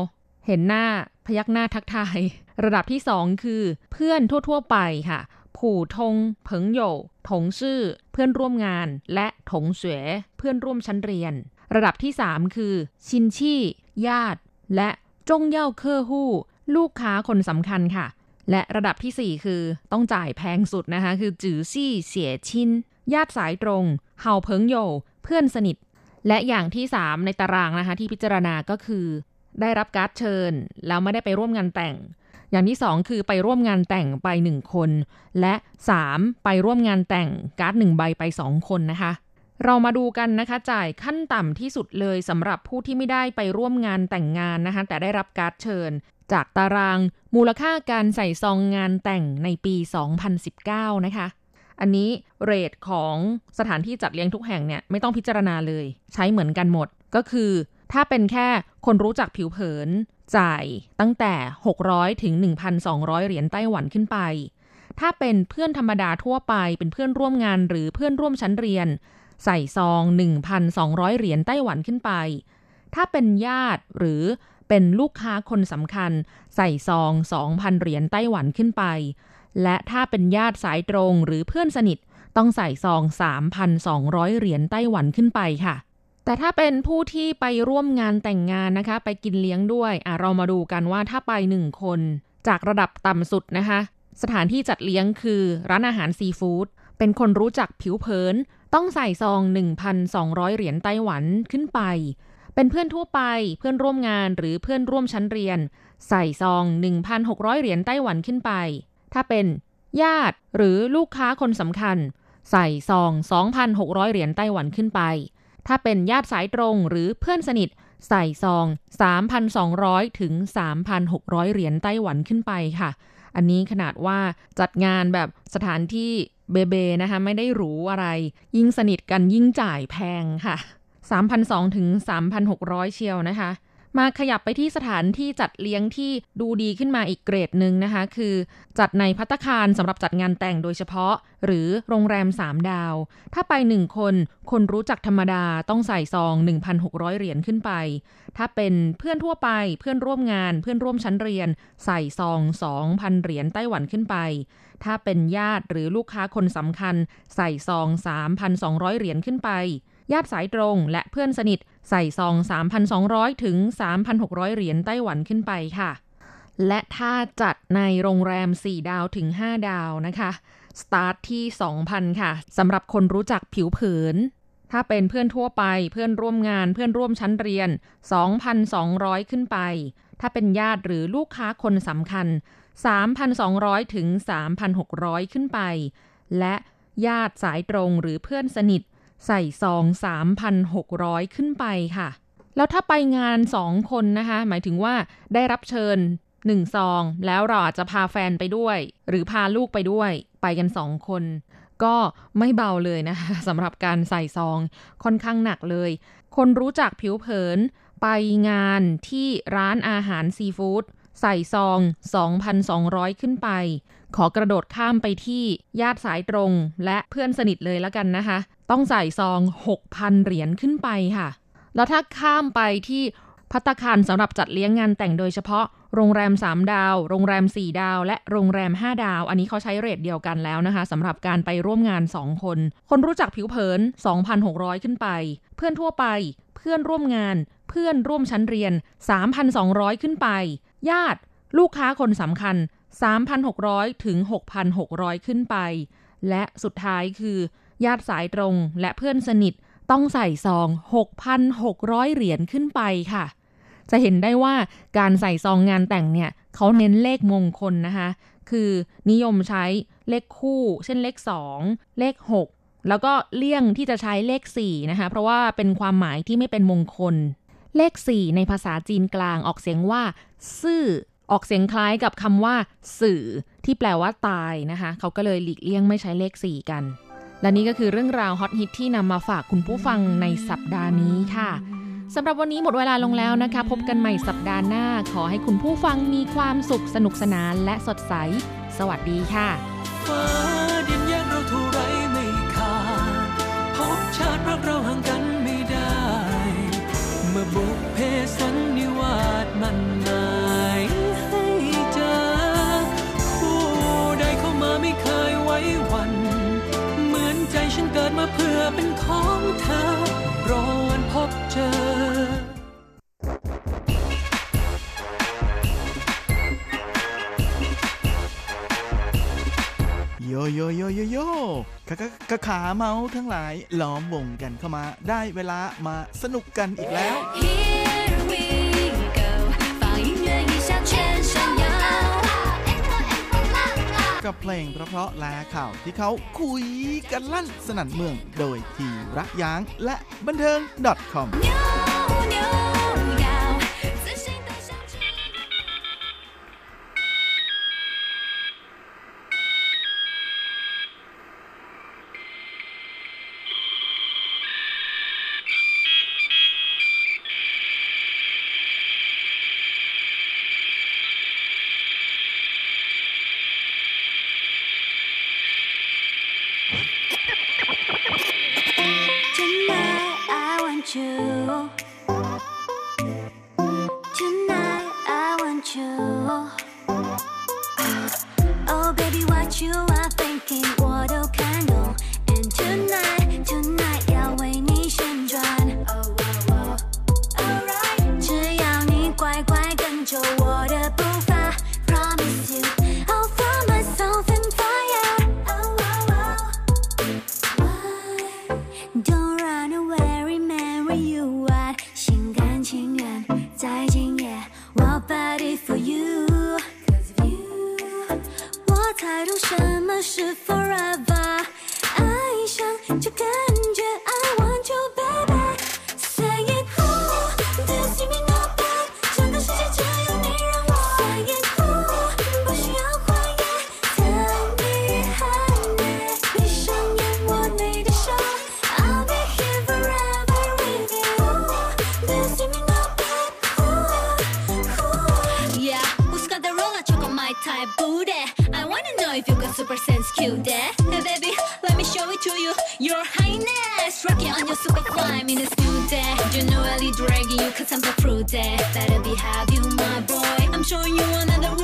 เห็นหน้าพยักหน้าทักทาย ระดับที่ 2 คือ เพื่อนทั่ว ๆ ไปค่ะ ผผู่ทง เผิงโยถงซื่อ เพื่อนร่วมงาน และถงเสวยเพื่อนร่วมชั้นเรียน ระดับที่ 3 คือ ชินชี่ ญาติ และจงเย่าเคอฮู้ ลูกค้าคนสำคัญค่ะ และระดับทีสี่ 4 คือต้องจ่ายแพงสุดนะคะ คือจือซี่ เสียชินญาติสายตรงเฮาเพิงโยเพื่อนสนิท และอย่างที่ 3 ในตารางนะคะที่พิจารณาก็คือ ได้รับการ์ดเชิญ แล้วไม่ได้ไปร่วมงานแต่ง อย่างที่ 2 คือไปร่วมงานแต่งไป 1 คน และ 3 ไปร่วมงานแต่งการ์ด1ใบไป 2 คนนะคะ เรามาดูกันนะคะ จ่ายขั้นต่ำที่สุดเลยสำหรับผู้ที่ไม่ได้ไปร่วมงานแต่งงานนะคะ แต่ได้รับการ์ดเชิญ จากตารางมูลค่าการใส่ซองงานแต่งในปี 2019 นะคะอันนี้เรทของสถานที่จัดเลี้ยงทุกแห่งเนี่ยไม่ต้องพิจารณาเลย ใช้เหมือนกันหมดก็คือ ถ้าเป็นแค่คนรู้จักผิวเผิน จ่ายตั้งแต่ 600 ถึง 1,200 เหรียญไต้หวันขึ้นไป ถ้าเป็นเพื่อนธรรมดาทั่วไป เป็นเพื่อนร่วมงานหรือเพื่อนร่วมชั้นเรียน ใส่ซอง 1,200 เหรียญไต้หวันขึ้นไป ถ้าเป็นญาติหรือเป็นลูกค้าคนสำคัญ ใส่ซอง 2,000 เหรียญไต้หวันขึ้นไป และถ้าเป็นญาติสายตรงหรือเพื่อนสนิทต้องใส่ซอง 3,200 เหรียญไต้หวันขึ้นไปค่ะ แต่ถ้าเป็นผู้ที่ไปร่วมงานแต่งงานนะคะ ไปกินเลี้ยงด้วยอะเรามาดูกันว่าถ้าไปหนึ่งคน จากระดับต่ำสุดนะคะ สถานที่จัดเลี้ยงคือร้านอาหารซีฟู้ดเป็นคนรู้จักผิวเผิน ต้องใส่ซอง 1,200 เหรียญไต้หวันขึ้นไป เป็นเพื่อนทั่วไปเพื่อนร่วมงานหรือเพื่อนร่วมชั้นเรียน ใส่ซอง 1,600 เหรียญไต้หวันขึ้นไป ถ้าเป็นญาติหรือลูกค้าคนสำคัญ ใส่ซอง 2,600 เหรียญไต้หวันขึ้นไป ถ้าเป็นญาติสายตรงหรือเพื่อนสนิทใส่ซอง 3,200 ถึง 3,600 เหรียญไต้หวันขึ้นไปค่ะ อันนี้ขนาดว่าจัดงานแบบสถานที่เบเบนะคะ ไม่ได้หรูอะไร ยิ่งสนิทกันยิ่งจ่ายแพงค่ะ 3,200 ถึง 3,600 เชียวนะคะ มาขยับไปที่สถานที่จัดเลี้ยงที่ดูดีขึ้นมาอีกเกรดหนึ่งนะคะ คือจัดในพัตตาคารสำหรับจัดงานแต่งโดยเฉพาะ หรือโรงแรม 3 ดาว ถ้าไป 1 คน คนรู้จักธรรมดาต้องใส่ซอง 1,600 เหรียญขึ้นไป ถ้าเป็นเพื่อนทั่วไปเพื่อนร่วมงานเพื่อนร่วมชั้นเรียน ใส่ซอง 2,000 เหรียญไต้หวันขึ้นไป ถ้าเป็นญาติหรือลูกค้าคนสำคัญ ใส่ซอง 3,200 เหรียญขึ้นไป ญาติสายตรงและเพื่อนสนิทใส่ซอง 3,200 ถึง 3,600 เหรียญไต้หวันขึ้นไปค่ะ และถ้าจัดในโรงแรม 4 ดาวถึง 5 ดาวนะคะสตาร์ทที่ 2,000 ค่ะสำหรับคนรู้จักผิวเผิน ถ้าเป็นเพื่อนทั่วไปเพื่อนร่วมงานเพื่อนร่วมชั้นเรียน 2,200 ขึ้นไป ถ้าเป็นญาติหรือลูกค้าคนสำคัญ 3,200 ถึง 3,600 ขึ้นไป และญาติสายตรงหรือเพื่อนสนิท ใส่ซอง 3,600 ขึ้นไปค่ะ แล้วถ้าไปงาน 2 คนนะคะ หมายถึงว่าได้รับเชิญ 1 ซอง แล้วเราอาจจะพาแฟนไปด้วย หรือพาลูกไปด้วย ไปกัน 2 คน ก็ไม่เบาเลยนะคะสำหรับการใส่ซองค่อนข้างหนักเลย คนรู้จักผิวเผิน ไปงานที่ร้านอาหารซีฟู้ดใส่ซอง 2,200 ขึ้นไป ขอกระโดดข้ามไปที่ญาติสายตรงและเพื่อนสนิทเลยแล้วกันนะคะ ต้องใส่ซอง 6,000 เหรียญขึ้นไปค่ะ แล้วถ้าข้ามไปที่พัตตาคารสำหรับจัดเลี้ยงงานแต่งโดยเฉพาะโรงแรม 3 ดาว โรงแรม 4 ดาว และโรงแรม 5 ดาว อันนี้เขาใช้เรทเดียวกันแล้วนะคะสำหรับการไปร่วมงาน 2 คน คนรู้จักผิวเผิน 2,600 ขึ้นไป เพื่อนทั่วไป เพื่อนร่วมงาน เพื่อนร่วมชั้นเรียน 3,200 ขึ้นไป ญาติ ลูกค้าคนสำคัญ 3,600 ถึง 6,600 ขึ้นไป และสุดท้ายคือ ญาติสายตรงและเพื่อนสนิทต้องใส่ซอง 6,600 เหรียญขึ้นไปค่ะ จะเห็นได้ว่าการใส่ซองงานแต่งเนี่ยเขาเน้นเลขมงคลนะคะ คือนิยมใช้เลขคู่ เช่นเลข 2 เลข 6 แล้วก็เลี่ยงที่จะใช้เลข 4 นะคะ เพราะว่าเป็นความหมายที่ไม่เป็นมงคล เลข 4 ในภาษาจีนกลางออกเสียงว่า ซื่อ ออกเสียงคล้ายกับคำว่า สื่อที่แปลว่าตายนะคะ เขาก็เลยหลีกเลี่ยงไม่ใช้เลข 4 กัน และนี่ก็คือเรื่องราวฮอตฮิตที่นำมาฝากคุณผู้ฟังในสัปดาห์นี้ค่ะสำหรับวันนี้หมดเวลาลงแล้วนะคะ พบกันใหม่สัปดาห์หน้า ขอให้คุณผู้ฟังมีความสุขสนุกสนานและสดใส สวัสดีค่ะฟ้าดินแยกเราเท่าไรไม่ขาดพบชาติรักเราห่างกันไม่ได้ เมื่อบุพเพสันนิวาสมันาเพื่อเป็นของเธอรอวันพบเจอโยโยโยโยโยขาขาขาเมาทั้งหลายล้อมวงกันเข้ามา ได้เวลามาสนุกกันอีกแล้ว กับเพลงเพราะๆและข่าวที่เขาคุยกันลั่นสนั่นเมือง โดยทีระยางและบันเทิง .com 扭扭 you. Your highness, rocking on your super fly, me this new day. You know I lead dragging you cause I'm the fruit day. Better be have you, my boy. I'm showing you another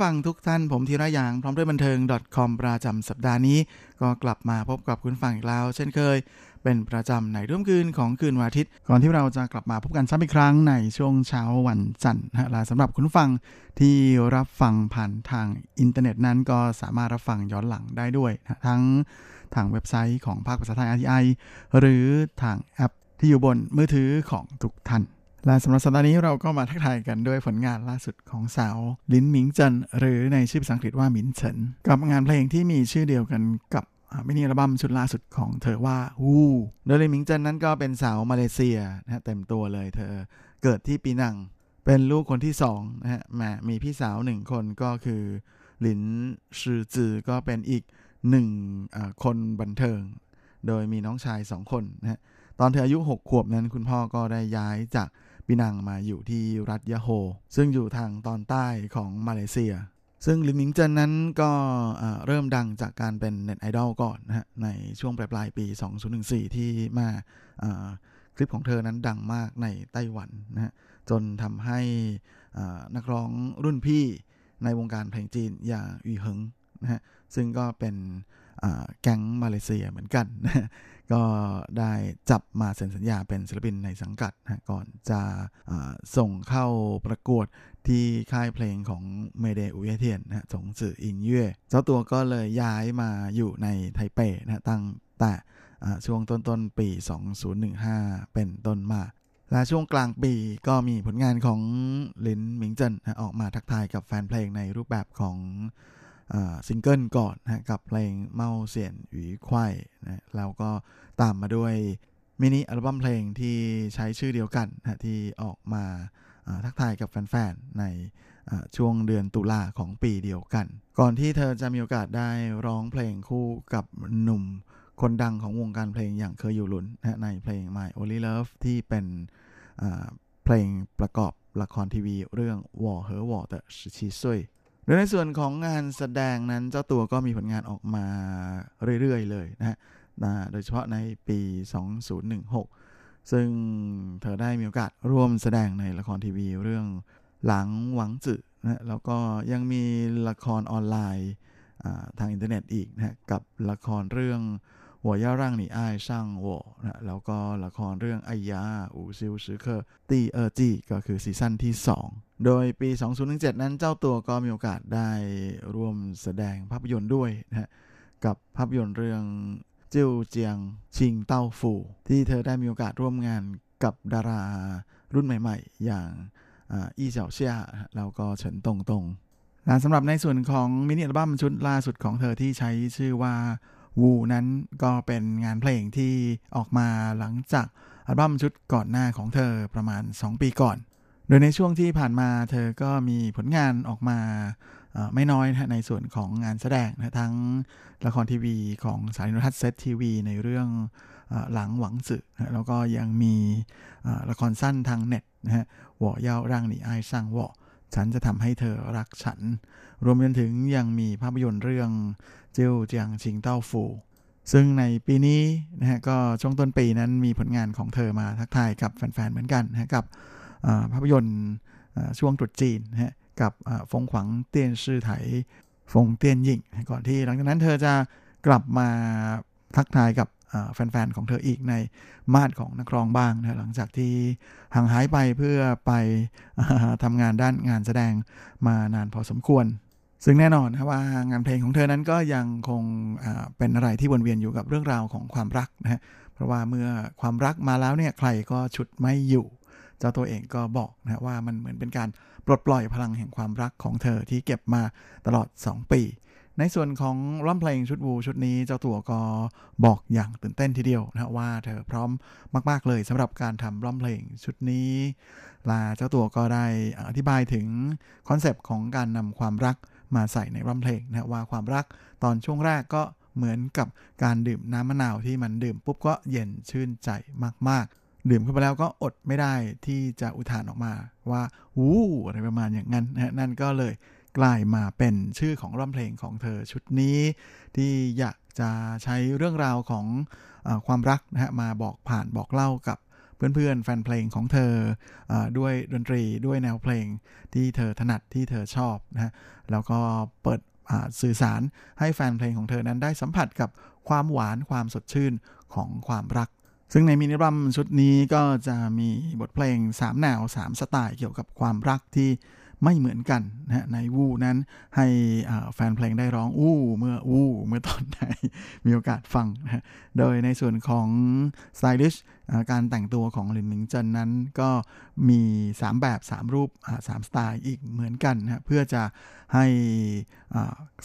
ฟังทุกท่านผมธีระยางพร้อมด้วยบันเทิง .com ประจำสัปดาห์นี้ ก็กลับมาพบกับคุณฟังอีกแล้ว เช่นเคย เป็นประจำในร่วมคืนของคืนวันอาทิตย์ ก่อนที่เราจะกลับมาพบกันซ้ำอีกครั้งในช่วงเช้าวันจันทร์นะและสำหรับคุณฟังที่รับฟังผ่านทางอินเทอร์เน็ตนั้นก็สามารถรับฟังย้อนหลังได้ด้วยนะทั้งทางเว็บไซต์ของภาคภาษาไทย RTI หรือทางแอปที่อยู่บนมือถือของทุกท่าน และสำหรับสัปดาห์นี้เราก็มาทักทายกันด้วยผลงานล่าสุดของสาวลินหมิงเจินหรือในชื่อภาษาอังกฤษว่าหมินเฉินกับงานเพลงที่มีชื่อเดียวกันกับมินิอัลบั้มชุดล่าสุดของเธอว่าวูโดยลินหมิงเจินนั้นก็เป็นสาวมาเลเซียนะฮะเต็มตัวเลยเธอเกิดที่ปีนัง เป็นลูกคนที่สองนะฮะแหมมีพี่สาวหนึ่งคนก็คือหลินชื่อจือก็เป็นอีกหนึ่งคนบันเทิง โดยมีน้องชายสองคนนะฮะตอนเธออายุ 6 ขวบนั้นคุณพ่อก็ได้ย้ายจาก ปีนังมาอยู่ที่รัฐยะโฮ ซึ่งอยู่ทางตอนใต้ของมาเลเซีย ซึ่งลินมิงเจินนั้นก็เริ่มดังจากการเป็นเน็ตไอดอลก่อนนะฮะในช่วงปลายปลายปี 2014 ที่มาคลิปของเธอนั้นดังมากในไต้หวันนะฮะจนทำให้นักร้องรุ่นพี่ในวงการเพลงจีนอย่างอีเหิงนะฮะซึ่งก็เป็นแก๊งมาเลเซียเหมือนกันนะ ก็ได้จับมาเซ็นสัญญาเป็นศิลปินในสังกัดนะก่อนจะส่งเข้าประกวดที่ค่ายเพลงของเมเดอุยเทียนนะสงสื่ออินเย่เจ้าตัวก็เลยย้ายมาอยู่ในไทเปนะตั้งแต่ช่วงต้นๆปี 2015 เป็นต้นมาและช่วงกลางปีก็มีผลงานของลินหมิงเจินออกมาทักทายกับแฟนเพลงในรูปแบบของ ซิงเกิลก่อนนะกับเพลงเมาเสียนหวีควายนะแล้วก็ตามมาด้วยมินิอัลบั้มเพลงที่ใช้ชื่อเดียวกันนะที่ออกมาทักทายกับแฟนๆ ในช่วงเดือนตุลาของปีเดียวกัน ก่อนที่เธอจะมีโอกาสได้ร้องเพลงคู่กับหนุ่มคนดังของวงการเพลงอย่างเคยอยู่หลุนนะในเพลง My Only Love ที่เป็นเพลงประกอบละครทีวีเรื่องวอเหอวอแต่ชิซุย ดยในส่วนของงานแสดงนั้นเจ้าตัวก็มีผลงานออกมาเรื่อยๆเลยนะฮะโดยเฉพาะในปี 2016 ซึ่งเธอได้มีโอกาสร่วมแสดงในละครทีวีเรื่องหลังหวังจือนะแล้วก็ยังมีละครออนไลน์ทางอินเทอร์เน็ตอีกนะกับละครเรื่อง หัวย่าร่างหนีอ้ายช่างโวนะแล้วก็ละครเรื่องไอยาอูซิวชือเคอตีเออจีก็คือซีซั่นที่ 2 โดยปี 2017 นั้นเจ้าตัวก็มีโอกาสได้ร่วมแสดงภาพยนตร์ด้วยนะกับภาพยนตร์เรื่องจิ้วเจียงชิงเต้าฟูที่เธอได้มีโอกาสร่วมงานกับดารารุ่นใหม่ ๆ อย่างอี้เสี่ยวเชี่ยแล้วก็เฉินตงตงสำหรับในส่วนของมินิอัลบั้มชุดล่าสุดของเธอที่ใช้ชื่อว่า วูนั้นก็เป็นงานเพลงที่ออกมาหลังจากอัลบั้มชุดก่อนหน้าของเธอประมาณ 2 ปีก่อน โดยในช่วงที่ผ่านมาเธอก็มีผลงานออกมาไม่น้อยนะในส่วนของงานแสดงนะทั้งละครทีวีของสายนทัศน์เซตทีวีในเรื่องหลังหวังสื่อแล้วก็ยังมีละครสั้นทางเน็ตนะฮะวอเย้าร่างหนีไอ้สร้างวอฉันจะทำให้เธอรักฉัน รวมไปถึงยังมีภาพยนตร์เรื่องเจียวเจียงชิงเต้าฟูซึ่งในปีนี้นะฮะก็ช่วงต้นปีนั้นมีผลงานของเธอมาทักทายกับแฟนๆเหมือนกันนะกับภาพยนตร์ช่วงตรุษจีนนะฮะกับฟงขวังเตียนชื่อไถฟงเตียนยิ่ง ก่อนที่หลังจากนั้นเธอจะกลับมาทักทายกับแฟนๆของเธออีกในมาดของนักร้องบ้างนะหลังจากที่ห่างหายไปเพื่อไปทำงานด้านงานแสดงมานานพอสมควร ซึ่งแน่นอนว่างานเพลงของเธอนั้นก็ยังคงเป็นอะไรที่วนเวียนอยู่กับเรื่องราวของความรักนะฮะเพราะว่าเมื่อความรักมาแล้วเนี่ยใครก็ฉุดไม่อยู่ เจ้าตัวเองก็บอกนะว่ามันเหมือนเป็นการปลดปล่อยพลังแห่งความรักของเธอที่เก็บมาตลอด 2 ปี ในส่วนของร่ำเพลงชุดวูชุดนี้เจ้าตัวก็บอกอย่างตื่นเต้นทีเดียวนะว่าเธอพร้อมมาก ๆเลยสำหรับการทำร่ำเพลงชุดนี้ลาเจ้าตัวก็ได้อธิบายถึงคอนเซปต์ของการนำความรัก มาใส่ในร่ำเพลงนะว่าความรักตอนช่วงแรกก็เหมือนกับการดื่มน้ำมะนาวที่มันดื่มปุ๊บก็เย็นชื่นใจมากๆ ดื่มเข้าไปแล้วก็อดไม่ได้ที่จะอุทานออกมาว่าวู้อะไรประมาณอย่างนั้นนะนั่นก็เลยกลายมาเป็นชื่อของร่ำเพลงของเธอชุดนี้ ที่อยากจะใช้เรื่องราวของอความรักนะฮะมาบอกผ่านบอกเล่ากับ เพื่อนๆ แฟนเพลงของเธออด้วยดนตรีด้วยแนวเพลงที่เธอถนัดที่เธอชอบนะฮะแล้วก็เปิดสื่อสารให้แฟนเพลงของเธอนั้นได้สัมผัสกับความหวานความสดชื่นของความรัก ซึ่งในมินิบัมชุดนี้ก็จะมีบทเพลง 3 แนว 3 สไตล์เกี่ยวกับความรักที่ ไม่เหมือนกันนะในวูนั้นให้แฟนเพลงได้ร้องอู้เมื่ออู้เมื่อตอนไหน มีโอกาสฟังนะโดยในส่วนของ styling การแต่งตัวของหลินหมิงเจินนั้นก็มี 3 แบบ 3 รูป 3 สไตล์อีกเหมือนกันนะเพื่อจะให้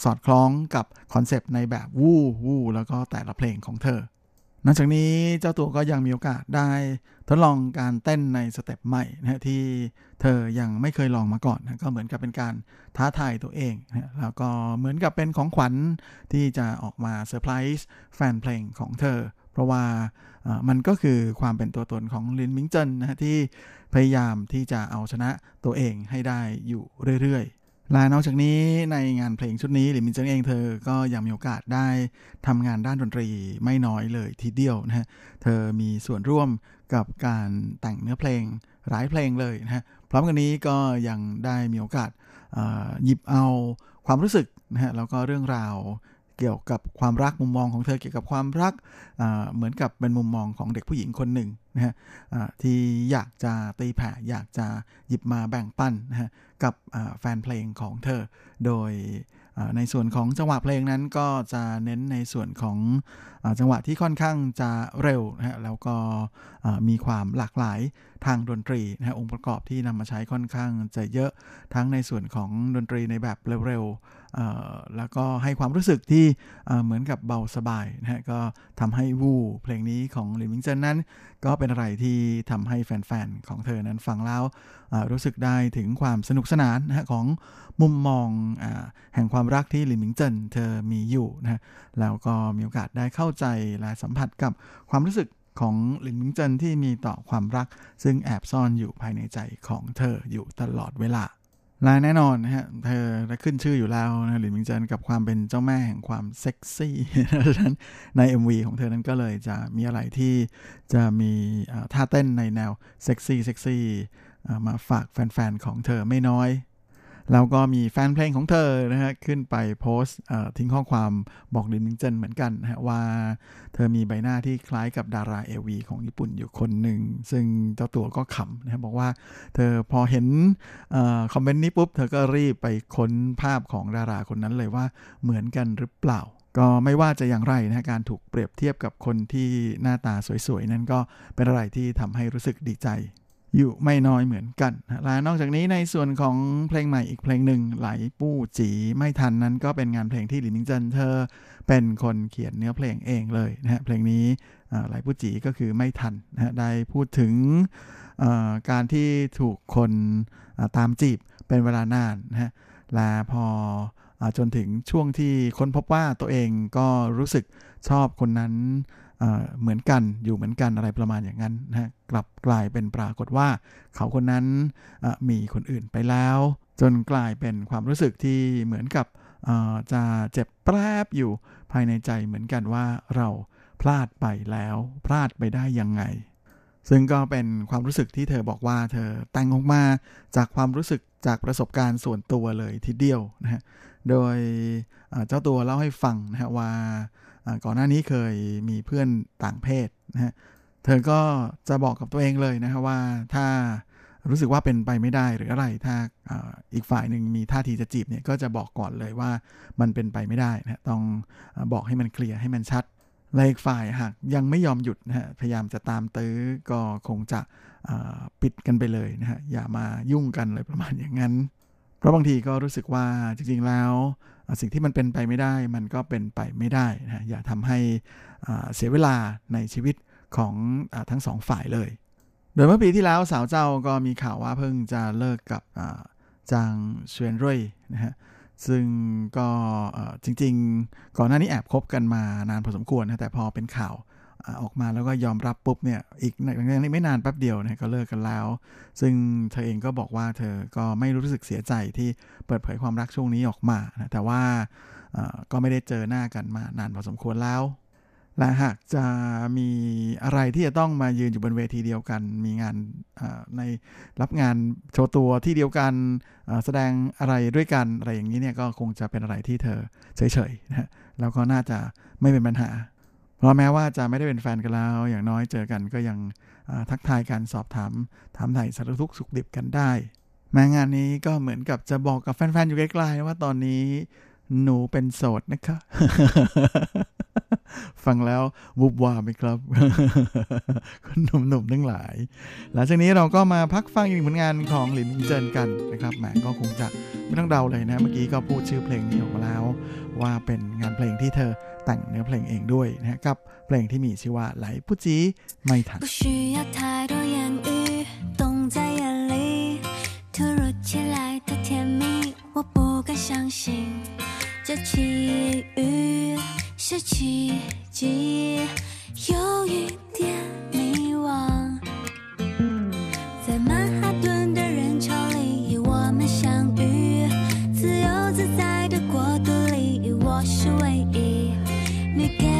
สอดคล้องกับคอนเซปต์ในแบบวู้วู้แล้วก็แต่ละเพลงของเธอ นอกจากนี้เจ้าตัวก็ยังมีโอกาสได้ทดลองการเต้นในสเต็ปใหม่นะที่เธอยังไม่เคยลองมาก่อนนะก็เหมือนกับเป็นการท้าทายตัวเองนะแล้วก็เหมือนกับเป็นของขวัญที่จะออกมาเซอร์ไพรส์แฟนเพลงของเธอ เพราะว่ามันก็คือความเป็นตัวตนของหลินหมิงเจินนะที่พยายามที่จะเอาชนะตัวเองให้ได้อยู่เรื่อยๆ และนอกจากนี้ในงานเพลงชุดนี้หลินหมิงเจินเองเธอก็ยังมีโอกาสได้ทำงานด้านดนตรีไม่น้อยเลยทีเดียวนะฮะเธอมีส่วนร่วมกับการแต่งเนื้อเพลงหลายเพลงเลยนะฮะพร้อมกันนี้ก็ยังได้มีโอกาสหยิบเอาความรู้สึกนะฮะแล้วก็เรื่องราวเกี่ยวกับความรักมุมมองของเธอเกี่ยวกับความรักเหมือนกับเป็นมุมมองของเด็กผู้หญิงคนหนึ่ง นะฮะที่อยากจะตีแผ่อยากจะหยิบมาแบ่งปันนะฮะกับแฟนเพลงของเธอ โดยในส่วนของจังหวะเพลงนั้นก็จะเน้นในส่วนของ จังหวะที่ค่อนข้างจะเร็วนะฮะแล้วก็มีความหลากหลายทางดนตรีนะฮะองค์ประกอบที่นำมาใช้ค่อนข้างจะเยอะทั้งในส่วนของดนตรีในแบบเร็วๆแล้วก็ให้ความรู้สึกที่เหมือนกับเบาสบายนะฮะก็ทำให้วูเพลงนี้ของลิมิงเจนนั้น ก็เป็นอะไรที่ทำให้แฟนๆ ของเธอนั้นฟังแล้วรู้สึกได้ถึงความสนุกสนานนะฮะของมุมมองอแห่งความรักที่ลิมิงเจนเธอมีอยู่นะฮะแล้วก็มีโอกาสได้เข้าใจและสัมผัสกับความรู้สึกของหลินมิงเจินที่มีต่อความรัก ซึ่งแอบซ่อนอยู่ภายในใจของเธออยู่ตลอดเวลาและแน่นอนนะฮะ เธอได้ขึ้นชื่ออยู่แล้วนะหลินมิงเจินกับความเป็นเจ้าแม่แห่งความเซ็กซี่ดังนั้นใน MV ของเธอนั้นก็เลยจะมีอะไรที่จะมีท่าเต้นในแนวเซ็กซี่เซ็กซี่มาฝากแฟนๆของเธอไม่น้อย แล้วก็มีแฟนเพลงของเธอนะฮะขึ้นไปโพสต์ทิ้งข้อความบอกลินมิงเจนเหมือนกันนะฮะว่าเธอมีใบหน้าที่คล้ายกับดาราเอวีของญี่ปุ่นอยู่คนหนึ่ง ซึ่งเจ้าตัวก็ขำนะฮะบอกว่าเธอพอเห็นอคอมเมนต์นี้ปุ๊บ เธอก็รีบไปค้นภาพของดาราคนนั้นเลยว่าเหมือนกันหรือเปล่าก็ไม่ว่าจะอย่างไรนะการถูกเปรียบเทียบกับคนที่หน้าตาสวยๆ นั้นก็เป็นอะไรที่ทำให้รู้สึกดีใจ อยู่ไม่น้อยเหมือนกันและนอกจากนี้ในส่วนของเพลงใหม่อีกเพลงหนึ่งไหลปู้จีไม่ทันนั้นก็เป็นงานเพลงที่หลินมิงเจินเธอ เป็นคนเขียนเนื้อเพลงเองเลยนะฮะเพลงนี้ไหลปู้จีก็คือไม่ทันนะฮะได้พูดถึงการที่ถูกคนตามจีบเป็นเวลานานนะฮะและพอจนถึงช่วงที่ค้นพบว่าตัวเองก็รู้สึกชอบคนนั้น เหมือนกันอยู่เหมือนกันอะไรประมาณอย่างนั้นนะกลับกลายเป็นปรากฏว่า เขาคนนั้นมีคนอื่นไปแล้ว จนกลายเป็นความรู้สึกที่เหมือนกับจะเจ็บแปรบอยู่ภายในใจเหมือนกันว่าเราพลาดไปแล้ว พลาดไปได้ยังไง ซึ่งก็เป็นความรู้สึกที่เธอบอกว่าเธอแต่งออกมาจากความรู้สึกจากประสบการณ์ส่วนตัวเลยทีเดียวนะฮะโดยเจ้าตัวเล่าให้ฟังนะฮะว่า ก่อนหน้านี้เคยมีเพื่อนต่างเพศนะฮะเธอก็จะบอกกับตัวเองเลยนะฮะว่าถ้ารู้สึกว่าเป็นไปไม่ได้หรืออะไรถ้าอีกฝ่ายหนึ่งมีท่าทีจะจีบเนี่ยก็จะบอกก่อนเลยว่ามันเป็นไปไม่ได้นะต้องบอกให้มันเคลียร์ให้มันชัดและอีกฝ่ายหากยังไม่ยอมหยุดนะฮะพยายามจะตามตื้อก็คงจะปิดกันไปเลยนะฮะอย่ามายุ่งกันเลยประมาณอย่างนั้น ราะบางทีก็รู้สึกว่าจริงๆแล้วสิ่งที่มันเป็นไปไม่ได้มันก็เป็นไปไม่ได้นะอย่าทำให้เสียเวลาในชีวิตของอทั้งสองฝ่ายเลย โดยเมื่อปีที่แล้วสาวเจ้าก็มีข่าวว่าเพิ่งจะเลิกกับจางเชวนรุ่ยนะฮะซึ่งก็จริงๆ ก่อนหน้านี้แอบคบกันมานานพอสมควรนะแต่พอเป็นข่าว ออกมาแล้วก็ยอมรับปุ๊บเนี่ยอีกไม่นานแป๊บเดียวเนี่ยก็เลิกกันแล้ว ซึ่งเธอเองก็บอกว่าเธอก็ไม่รู้สึกเสียใจที่เปิดเผยความรักช่วงนี้ออกมานะแต่ว่าก็ไม่ได้เจอหน้ากันมานานพอสมควรแล้ว และหากจะมีอะไรที่จะต้องมายืนอยู่บนเวทีเดียวกัน มีงานในรับงานโชว์ตัวที่เดียวกันแสดงอะไรด้วยกันอะไรอย่างนี้เนี่ยก็คงจะเป็นอะไรที่เธอเฉยๆนะแล้วก็น่าจะไม่เป็นปัญหา ราะแม้ว่าจะไม่ได้เป็นแฟนกันแล้ว อย่างน้อยเจอกันก็ยังทักทายกันสอบถามถามไถ่สารทุกสุขดิบกันได้ แม้งานนี้ก็เหมือนกับจะบอกกับแฟนๆอยู่ใกล้ๆว่าตอนนี้หนูเป็นโสดนะคะ ฟังแล้ววุบวาไหมครับคุณหนุ่มๆทั้งหลาย หลังจากนี้เราก็มาพักฟังอีกผลงานของหลินเจินกันนะครับแหมก็คงจะไม่ต้องเดาเลยนะ เมื่อกี้ก็พูดชื่อเพลงนี้ออกมาแล้ว ว่าเป็นงานเพลงที่เธอ แต่งเนื้อเพลงเองด้วยนะกับเพลงที่มีชื่อว่าไหลปุจีไม่ทัน，是唯一。Nickel.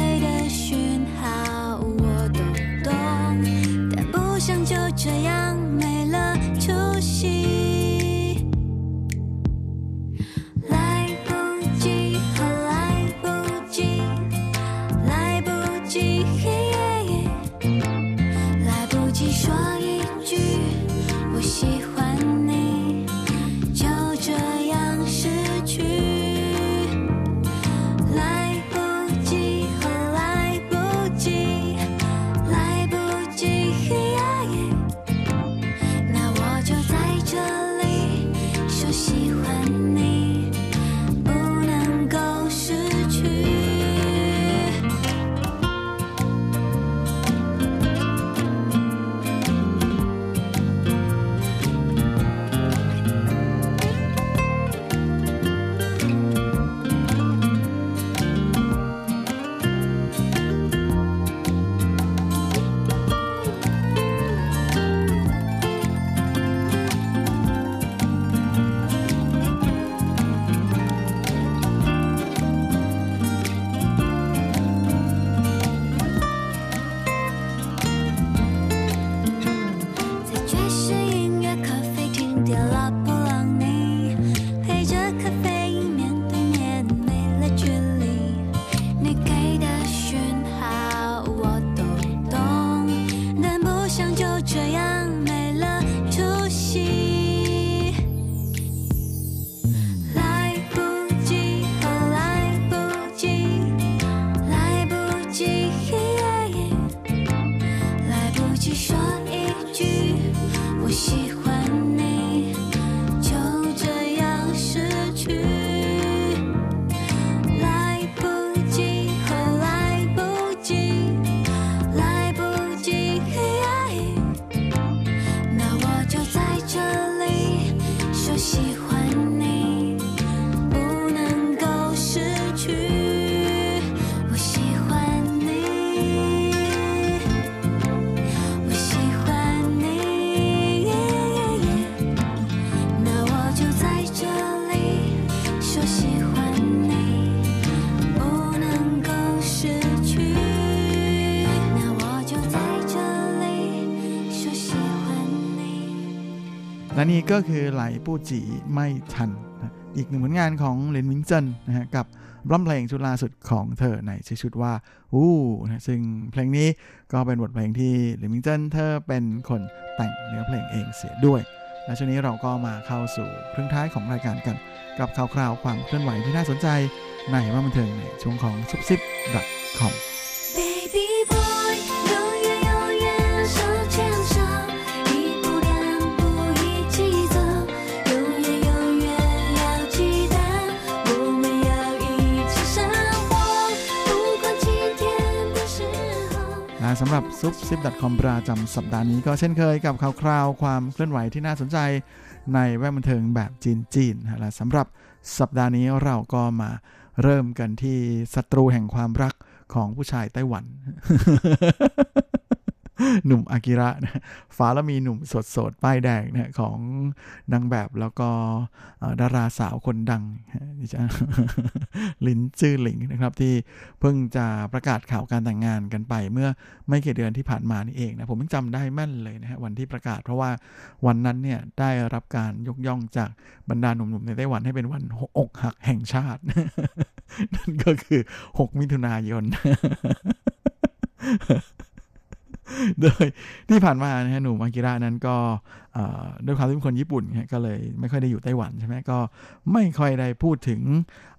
ก็คือไหลปู้จีไม่ทันนะอีกหนึ่งผลงานของเลนวิงเจนนะฮะกับร้องเพลงชุดล่าสุดของเธอในชื่อชุดว่าอู้นะซึ่งเพลงนี้ก็เป็นบทเพลงที่เลนวิงเจนเธอเป็นคนแต่งเนื้อเพลงเองเสียด้วย และช่วงนี้เราก็มาเข้าสู่ครึ่งท้ายของรายการกัน กับข่าวคราวความเคลื่อนไหวที่น่าสนใจในว่าบันเทิงในช่วงของซุปซิป .com สำหรับซุปซิป .com ประจำสัปดาห์นี้ก็เช่นเคยกับข่าวคราวความเคลื่อนไหวที่น่าสนใจในแวดบันเทิงแบบจีนๆนะและสำหรับสัปดาห์นี้เราก็มาเริ่มกันที่ศัตรูแห่งความรักของผู้ชายไต้หวัน หนุ่มอากิระนะฟ้าแล้วมีหนุ่มสดสดๆป้ายแดงนะของนางแบบแล้วก็ดาราสาวคนดังดิฉันลินจื้อหลิงนะครับ ที่เพิ่งจะประกาศข่าวการแต่งงานกันไป เมื่อไม่กี่เดือนที่ผ่านมานี่เองนะผมยังจำได้แม่นเลยนะฮะวันที่ประกาศเพราะว่าวันนั้นเนี่ยได้รับการยกย่องจากบรรดาหนุ่มๆในไต้หวันให้เป็นวันอกหักแห่งชาติ นั่นก็คือ 6 มิถุนายน โดยที่ผ่านมานะฮะหนุ่มอากิระนั้นก็ด้วยความที่เป็นคนญี่ปุ่นก็เลยไม่ค่อยได้อยู่ไต้หวันใช่ไหมก็ไม่ค่อยได้พูดถึง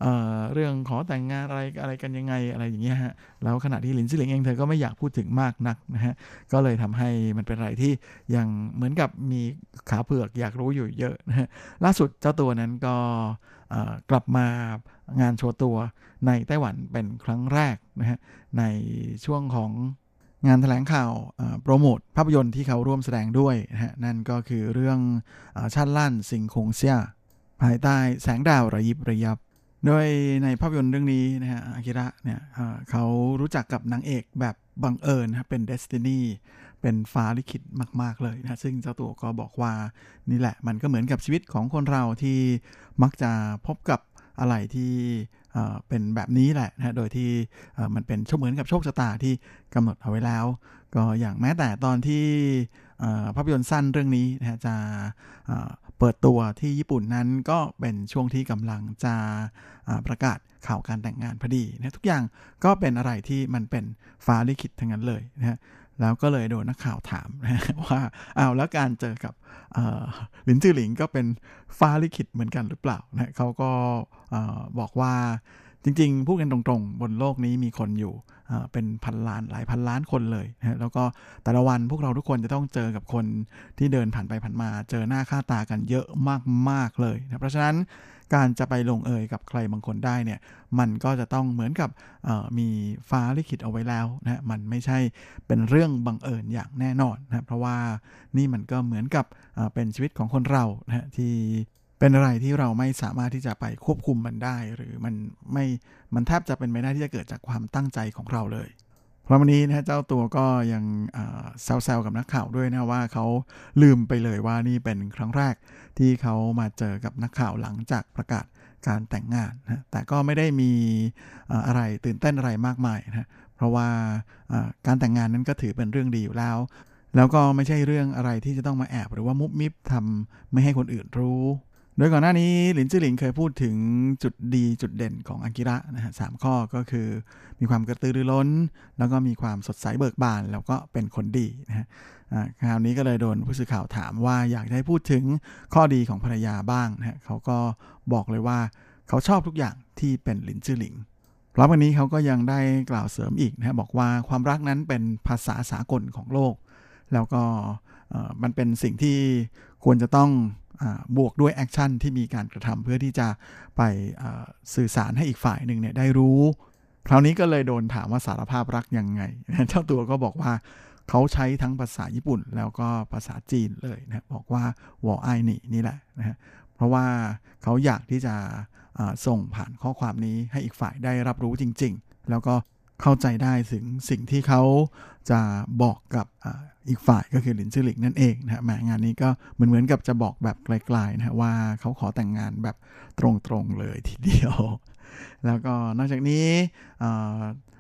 เเรื่องขอแต่งงานอะไรอะไรกันยังไงอะไรอย่างเงี้ยฮะแล้วขณะที่หลินซิหลิงเองเธอก็ไม่อยากพูดถึงมากนักนะฮะก็เลยทำให้มันเป็นอะไรที่ยังเหมือนกับมีขาเผือกอยากรู้อยู่เยอะนะฮะล่าสุดเจ้าตัวนั้นก็กลับมางานโชว์ตัวในไต้หวันเป็นครั้งแรกนะฮะในช่วงของ งานแถลงข่าวโปรโมทภาพยนตร์ที่เขาร่วมแสดงด้วยนะฮะนั่นก็คือเรื่องอชาติลั่นสิงคงเซียภายใต้แสงดาวระยิบระยับ โดยในภาพยนตร์เรื่องนี้นะฮะอากิระเนี่ยเขารู้จักกับนางเอกแบบบังเอิญนะเป็นเดสตินีเป็นฟ้าลิขิตมาก ๆ เลยนะซึ่งเจ้าตัวก็บอกว่านี่แหละมันก็เหมือนกับชีวิตของคนเราที่มักจะพบกับอะไรที่ เออเป็นแบบนี้แหละนะฮะโดยที่มันเป็นชเหมือนกับโชคชะตาที่กำหนดเอาไว้แล้ว ก็อย่างแม้แต่ตอนที่ภาพยนตร์สั้นเรื่องนี้นะจะเปิดตัวที่ญี่ปุ่นนั้นก็เป็นช่วงที่กำลังจะประกาศข่าวการแต่งงานพอดีนะทุกอย่างก็เป็นอะไรที่มันเป็นฟ้าลิขิตทั้งนั้นเลยนะ แล้วก็เลยโดนนักข่าวถามนะว่าอ้าวแล้วการเจอกับหลินจือหลิงก็เป็นฟ้าลิขิตเหมือนกันหรือเปล่านะเขาก็บอกว่าจริงๆพูดกันตรงๆ บนโลกนี้มีคนอยู่เป็นพันล้านหลายพันล้านคนเลยนะแล้วก็แต่ละวันพวกเราทุกคนจะต้องเจอกับคนที่เดินผ่านไปผ่านมา เจอหน้าค่าตากันเยอะมากๆเลยนะเพราะฉะนั้น การจะไปลงเอยกับใครบางคนได้เนี่ยมันก็จะต้องเหมือนกับมีฟ้าลิขิตเอาไว้แล้วนะมันไม่ใช่เป็นเรื่องบังเอิญอย่างแน่นอนนะเพราะว่านี่มันก็เหมือนกับเป็นชีวิตของคนเรานะที่เป็นอะไรที่เราไม่สามารถที่จะไปควบคุมมันได้ หรือมันไม่มันแทบจะเป็นไม่ได้ที่จะเกิดจากความตั้งใจของเราเลย พราะวันนี้นะเจ้าตัวก็ยังแซวๆกับนักข่าวด้วยนะว่าเขาลืมไปเลยว่านี่เป็นครั้งแรกที่เขามาเจอกับนักข่าวหลังจากประกาศการแต่งงานนะแต่ก็ไม่ได้มีอะไรตื่นเต้นอะไรมากมายนะเพราะว่าการแต่งงานนั้นก็ถือเป็นเรื่องดีอยู่แล้ว แล้วก็ไม่ใช่เรื่องอะไรที่จะต้องมาแอบ หรือว่ามุบมิบทำไม่ให้คนอื่นรู้ โดยก่อนหน้านี้หลินจื้อหลิงเคยพูดถึงจุดดีจุดเด่นของอังกิระนะฮะสามข้อก็คือมีความกระตือรือร้น แล้วก็มีความสดใสเบิกบาน แล้วก็เป็นคนดีนะฮะคราวนี้ก็เลยโดนผู้สื่อข่าวถามว่าอยากให้พูดถึงข้อดีของภรรยาบ้างนะฮะเขาก็บอกเลยว่าเขาชอบทุกอย่างที่เป็นหลินจื้อหลิงพร้อมกันนี้เขาก็ยังได้กล่าวเสริมอีกนะบอกว่าความรักนั้นเป็นภาษาสากลของโลก แล้วก็มันเป็นสิ่งที่ควรจะต้อง บวกด้วย action ที่มีการกระทำเพื่อที่จะไปสื่อสารให้อีกฝ่ายหนึ่งเนี่ยได้รู้ คราวนี้ก็เลยโดนถามว่าสารภาพรักยังไง เจ้าตัวก็บอกว่าเขาใช้ทั้งภาษาญี่ปุ่นแล้วก็ภาษาจีนเลยนะบอกว่า我愛你 นี่แหละนะฮะเพราะว่าเขาอยากที่จะส่งผ่านข้อความนี้ให้อีกฝ่ายได้รับรู้จริง ๆ แล้วก็เข้าใจได้ถึงสิ่งที่เขา จะบอกกับอีกฝ่ายก็คือหลินจือหลิกนั่นเองนะฮะงานนี้ก็เหมือนเหมือนกับจะบอกแบบไกลๆนะฮะว่าเขาขอแต่งงานแบบตรงๆเลยทีเดียว แล้วก็นอกจากนี้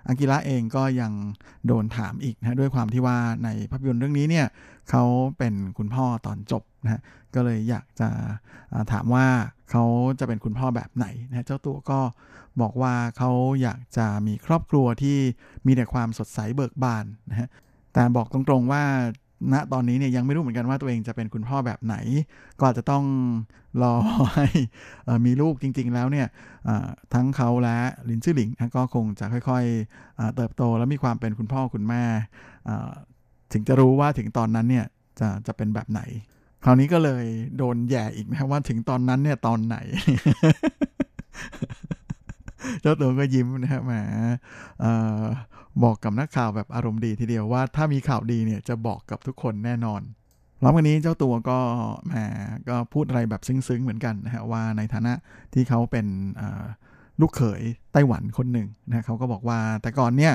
อังกิระเองก็ยังโดนถามอีกนะด้วยความที่ว่าในภาพยนตร์เรื่องนี้เนี่ยเขาเป็นคุณพ่อตอนจบนะก็เลยอยากจะถามว่าเขาจะเป็นคุณพ่อแบบไหนนะเจ้าตัวก็บอกว่าเขาอยากจะมีครอบครัวที่มีแต่ความสดใสเบิกบานนะฮะแต่บอกตรงๆว่าณตอนนี้เนี่ยยังไม่รู้เหมือนกันว่าตัวเองจะเป็นคุณพ่อแบบไหน ก็อาจจะต้องรอให้มีลูกจริง ๆ แล้วเนี่ยทั้งเขาและลินชื่อหลิงก็คงจะค่อยๆเติบโตแล้วมีความเป็นคุณพ่อคุณแม่ถึงจะรู้ว่าถึงตอนนั้นเนี่ยจะจะเป็นแบบไหน คราวนี้ก็เลยโดนแย่อีกนะว่าถึงตอนนั้นเนี่ยตอนไหนเจ้าตัวก็ยิ้มนะฮะแหมบอกกับนักข่าวแบบอารมณ์ดีทีเดียวว่าถ้ามีข่าวดีเนี่ยจะบอกกับทุกคนแน่นอนพร้อมกันนี้เจ้าตัวก็แหมก็พูดอะไรแบบซึ้งๆเหมือนกันนะฮะว่าในฐานะที่เขาเป็นลูกเขยไต้หวันคนหนึ่งนะเขาก็บอกว่าแต่ก่อนเนี่ย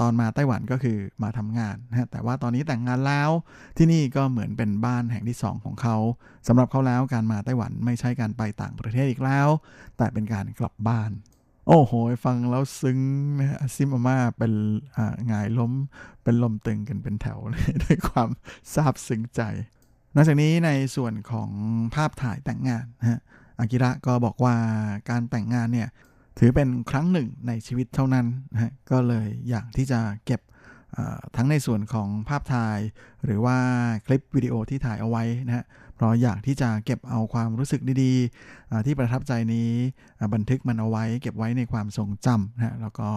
ตอนมาไต้หวันก็คือมาทำงานนะแต่ว่าตอนนี้แต่งงานแล้วที่นี่ก็เหมือนเป็นบ้านแห่งที่สองของเขาสำหรับเขาแล้วการมาไต้หวันไม่ใช่การไปต่างประเทศอีกแล้ว แต่เป็นการกลับบ้าน โอ้โห ฟังแล้วซึ้งนะฮะซิมอาม่าเป็นงายล้มเป็นลมตึงกันเป็นแถวด้วยความซาบซึ้งใจนอกจากนี้ในส่วนของภาพถ่ายแต่งงานนะฮะอากิระก็บอกว่าการแต่งงานเนี่ย ถือเป็นครั้งหนึ่งในชีวิตเท่านั้นนะฮะก็เลยอยากที่จะเก็บทั้งในส่วนของภาพถ่าย หรือว่าคลิปวิดีโอที่ถ่ายเอาไว้นะฮะเพราะอยากที่จะเก็บเอาความรู้สึกดีๆที่ประทับใจนี้บันทึกมันเอาไว้ เก็บไว้ในความทรงจำนะแล้วก็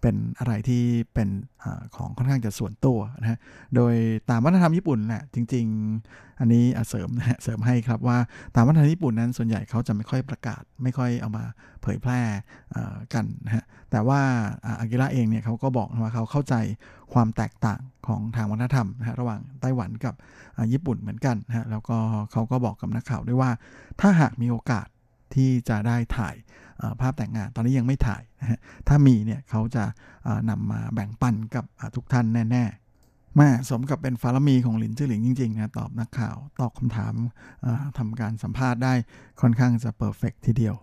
เป็นอะไรที่เป็นอของค่อนข้างจะส่วนตัวนะฮะโดยตามวัฒนธรรมญี่ปุ่นแหละจริง ๆ อันนี้เสริมนะเสริมให้ครับว่าตามวัฒนธรรมญี่ปุ่นนั้นส่วนใหญ่เขาจะไม่ค่อยประกาศ ไม่ค่อยเอามาเผยแพร่กันนะฮะแต่ว่าอากิระเองเนี่ยเขาก็บอกว่าเขาเข้าใจความแตกต่างของทางวัฒนธรรมนะฮะระหว่างไต้หวันกับญี่ปุ่นเหมือนกันนะฮะแล้วก็เขาก็บอกกับนักข่าวด้วยว่า ถ้าหากมีโอกาส ที่จะได้ถ่ายภาพแต่งงาน ตอนนี้ยังไม่ถ่ายนะฮะถ้ามีเนี่ยเขาจะนำมาแบ่งปันกับทุกท่านแน่ๆมาสมกับเป็นฟารมีของหลินจื่อหลิงจริงๆนะตอบนักข่าว ตอบคำถามทำการสัมภาษณ์ได้ค่อนข้างจะเพอร์เฟกทีเดียว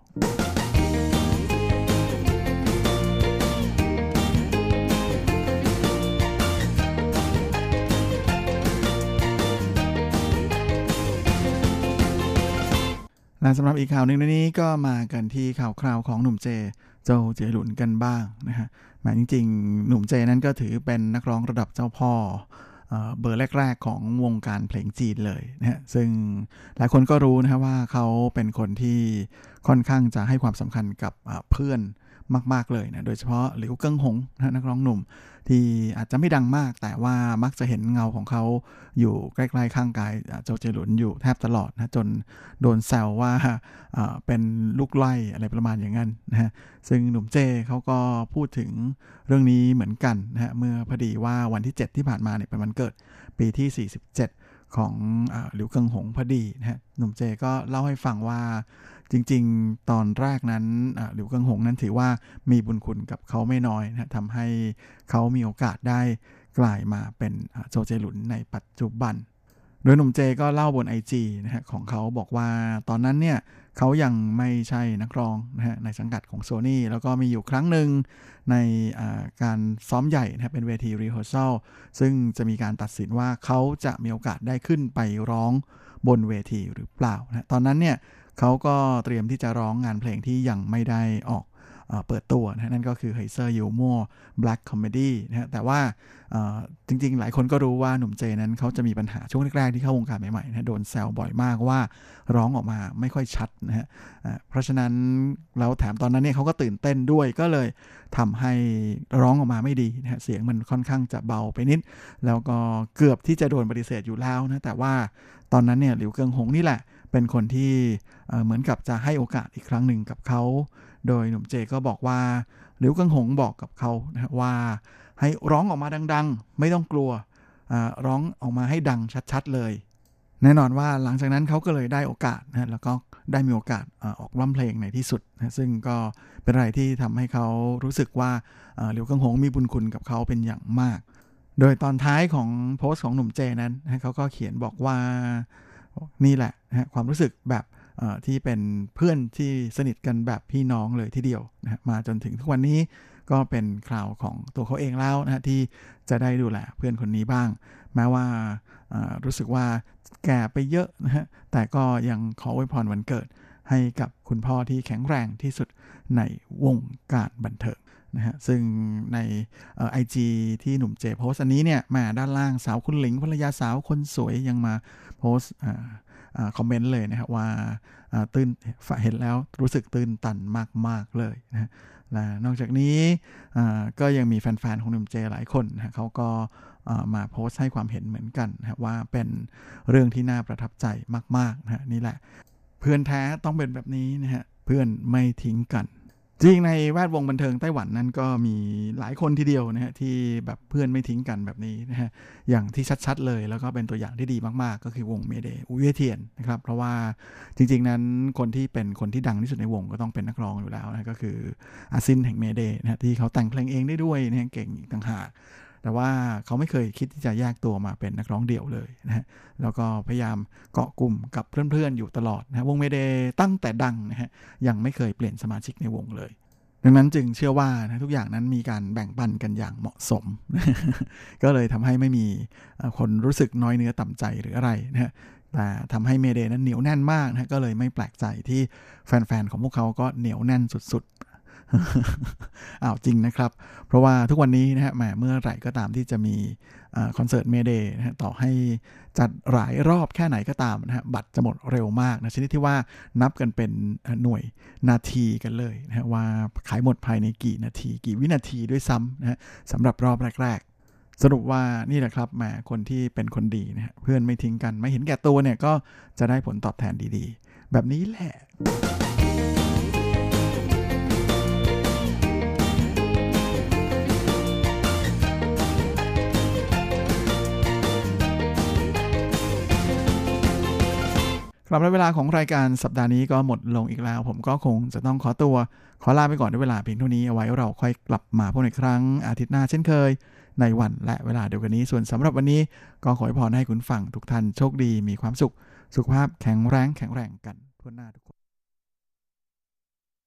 และสำหรับอีกข่าวหนึ่งในนี้ก็มากันที่ข่าวคราวของหนุ่มเจ เจเจหลุนกันบ้างนะฮะหมายจริง ๆ หนุ่มเจนั้นก็ถือเป็นนักร้องระดับเจ้าพ่อเบอร์แรก ๆ ของวงการเพลงจีนเลยนะฮะซึ่งหลายคนก็รู้นะฮะว่าเขาเป็นคนที่ค่อนข้างจะให้ความสำคัญกับเพื่อน มาก ๆ เลยนะ โดยเฉพาะหลิวเกิ้งหงนะนักร้องหนุ่ม ที่อาจจะไม่ดังมาก แต่ว่ามักจะเห็นเงาของเขาอยู่ใกล้ๆข้างกายโจเจหลุนอยู่แทบตลอดนะ จนโดนแซวว่าเป็นลูกไล่อะไรประมาณอย่างนั้นนะฮะ ซึ่งหนุ่มเจเขาก็พูดถึงเรื่องนี้เหมือนกันนะฮะ เมื่อพอดีว่าวันที่ 7 ที่ผ่านมาเนี่ยเป็นวันเกิดปีที่ 47 ของหลิวเกิงหงพอดีนะฮะ หนุ่มเจก็เล่าให้ฟังว่า จริง ๆ ตอนแรกนั้นหลิวเกิงหงนั้นถือว่ามีบุญคุณกับเขาไม่น้อยนะทำให้เขามีโอกาสได้กลายมาเป็นโจเจหลุนในปัจจุบันโดยหนุ่มเจก็เล่าบน IG นะฮะของเขาบอกว่าตอนนั้นเนี่ยเขายังไม่ใช่นักร้องนะฮะในสังกัดของ Sony แล้วก็มีอยู่ครั้งหนึ่งในการซ้อมใหญ่นะเป็นเวที rehearsal ซึ่งจะมีการตัดสินว่าเขาจะมีโอกาสได้ขึ้นไปร้องบนเวทีหรือเปล่านะตอนนั้นเนี่ย เขาก็เตรียมที่จะร้องงานเพลงที่ยังไม่ได้ออกเปิดตัวนะนั่นก็คือ黑色幽默 black comedy นะฮะแต่ว่าจริงๆ หลายคนก็รู้ว่าหนุ่มเจนั้นเขาจะมีปัญหาช่วงแรกๆ ที่เข้าวงการใหม่ๆนะโดนแซวบ่อยมากว่าร้องออกมาไม่ค่อยชัดนะฮะเพราะฉะนั้นแล้วแถมตอนนั้นเนี่ยเขาก็ตื่นเต้นด้วยก็เลยทำให้ร้องออกมาไม่ดีนะฮะเสียงมันค่อนข้างจะเบาไปนิด แล้วก็เกือบที่จะโดนปฏิเสธอยู่แล้วนะแต่ว่าตอนนั้นเนี่ยหลิวเกิงหงนี่แหละ เป็นคนที่เหมือนกับจะให้โอกาสอีกครั้งหนึ่งกับเขา โดยหนุ่มเจก็บอกว่าหลิวกังหงบอกกับเขานะว่าให้ร้องออกมาดัง ๆ ไม่ต้องกลัวร้องออกมาให้ดังชัดๆเลย แน่นอนว่าหลังจากนั้นเขาก็เลยได้โอกาสนะแล้วก็ได้มีโอกาสออกร้องเพลงในที่สุดนะซึ่งก็เป็นอะไรที่ทำให้เขารู้สึกว่าหลิวกังหงมีบุญคุณกับเขาเป็นอย่างมาก โดยตอนท้ายของโพสต์ของหนุ่มเจนั้นนะเขาก็เขียนบอกว่านี่แหละ นะความรู้สึกแบบที่เป็นเพื่อนที่สนิทกันแบบพี่น้องเลยทีเดียวนะมาจนถึงทุกวันนี้ก็เป็นคราวของตัวเขาเองแล้วนะที่จะได้ดูแลเพื่อนคนนี้บ้าง แม้ว่ารู้สึกว่าแก่ไปเยอะนะฮะแต่ก็ยังขออวยพรวันเกิด ให้กับคุณพ่อที่แข็งแรงที่สุดในวงการบันเทิงนะฮะซึ่งในไอจีที่หนุ่มเจโพสอันนี้เนี่ยมาด้านล่างสาวคุณหลิงภรรยาสาวคนสวยยังมาโพส คอมเมนต์เลยนะครับว่าตื่นเห็นแล้วรู้สึกตื่นตันมาก ๆ เลยนะและนอกจากนี้ก็ยังมีแฟน ๆ ของหนุ่มเจหลายคนนะเขาก็มาโพสต์ให้ความเห็นเหมือนกันนะว่าเป็นเรื่องที่น่าประทับใจมาก ๆ นะนี่แหละ เพื่อนแท้ต้องเป็นแบบนี้นะฮะเพื่อนไม่ทิ้งกัน จริงในแวดวงบันเทิงไต้หวันนั้นก็มีหลายคนทีเดียวนะฮะที่แบบเพื่อนไม่ทิ้งกันแบบนี้นะฮะอย่างที่ชัดๆเลยแล้วก็เป็นตัวอย่างที่ดีมากๆ ก็คือวงเมเดอุเวเทียนนะครับเพราะว่าจริงๆนั้นคนที่เป็นคนที่ดังที่สุดในวงก็ต้องเป็นนักร้องอยู่แล้วนะก็คืออาซินแห่งเมเดนะฮะที่เขาแต่งเพลงเองได้ด้วยนะเก่งต่างหาก แต่ว่าเขาไม่เคยคิดที่จะแยกตัวมาเป็นนักร้องเดี่ยวเลยนะฮะแล้วก็พยายามเกาะกลุ่มกับเพื่อนๆอยู่ตลอดนะวงเมเดตั้งแต่ดังนะฮะยังไม่เคยเปลี่ยนสมาชิกในวงเลย ดังนั้นจึงเชื่อว่านะทุกอย่างนั้นมีการแบ่งปันกันอย่างเหมาะสม ก็เลยทำให้ไม่มีคนรู้สึกน้อยเนื้อต่ำใจหรืออะไรนะฮะแต่ทำให้ Mayday นั้นเหนียวแน่นมากนะก็เลยไม่แปลกใจที่แฟนๆของพวกเขาก็เหนียวแน่นสุด อ้าวจริงนะครับ เพราะว่าทุกวันนี้นะฮะแหมเมื่อไหร่ก็ตามที่จะมีคอนเสิร์ต Mayday นะฮะต่อให้จัดหลายรอบแค่ไหนก็ตามนะฮะบัตรจะหมดเร็วมากนะชนิดที่ว่านับกันเป็นหน่วยนาทีกันเลยนะฮะว่าขายหมดภายในกี่นาที กี่วินาทีด้วยซ้ำนะฮะสำหรับรอบแรกๆสรุปว่านี่แหละครับแหมคนที่เป็นคนดีนะฮะเพื่อนไม่ทิ้งกัน ไม่เห็นแก่ตัวเนี่ยก็จะได้ผลตอบแทนดีๆ แบบนี้แหละ สำหรับเวลาของรายการสัปดาห์นี้ก็หมดลงอีกแล้ว ผมก็คงจะต้องขอตัว ขอลาไปก่อนด้วยเวลาเพียงเท่านี้เอาไว้เราค่อยกลับมาพบในครั้งอาทิตย์หน้าเช่นเคย ในวันและเวลาเดียวกันนี้ส่วนสำหรับวันนี้ ก็ขอให้พรให้คุณฟังทุกท่านโชคดีมีความสุข สุขภาพแข็งแรงแข็งแรงกันทั่วหน้าทุกคน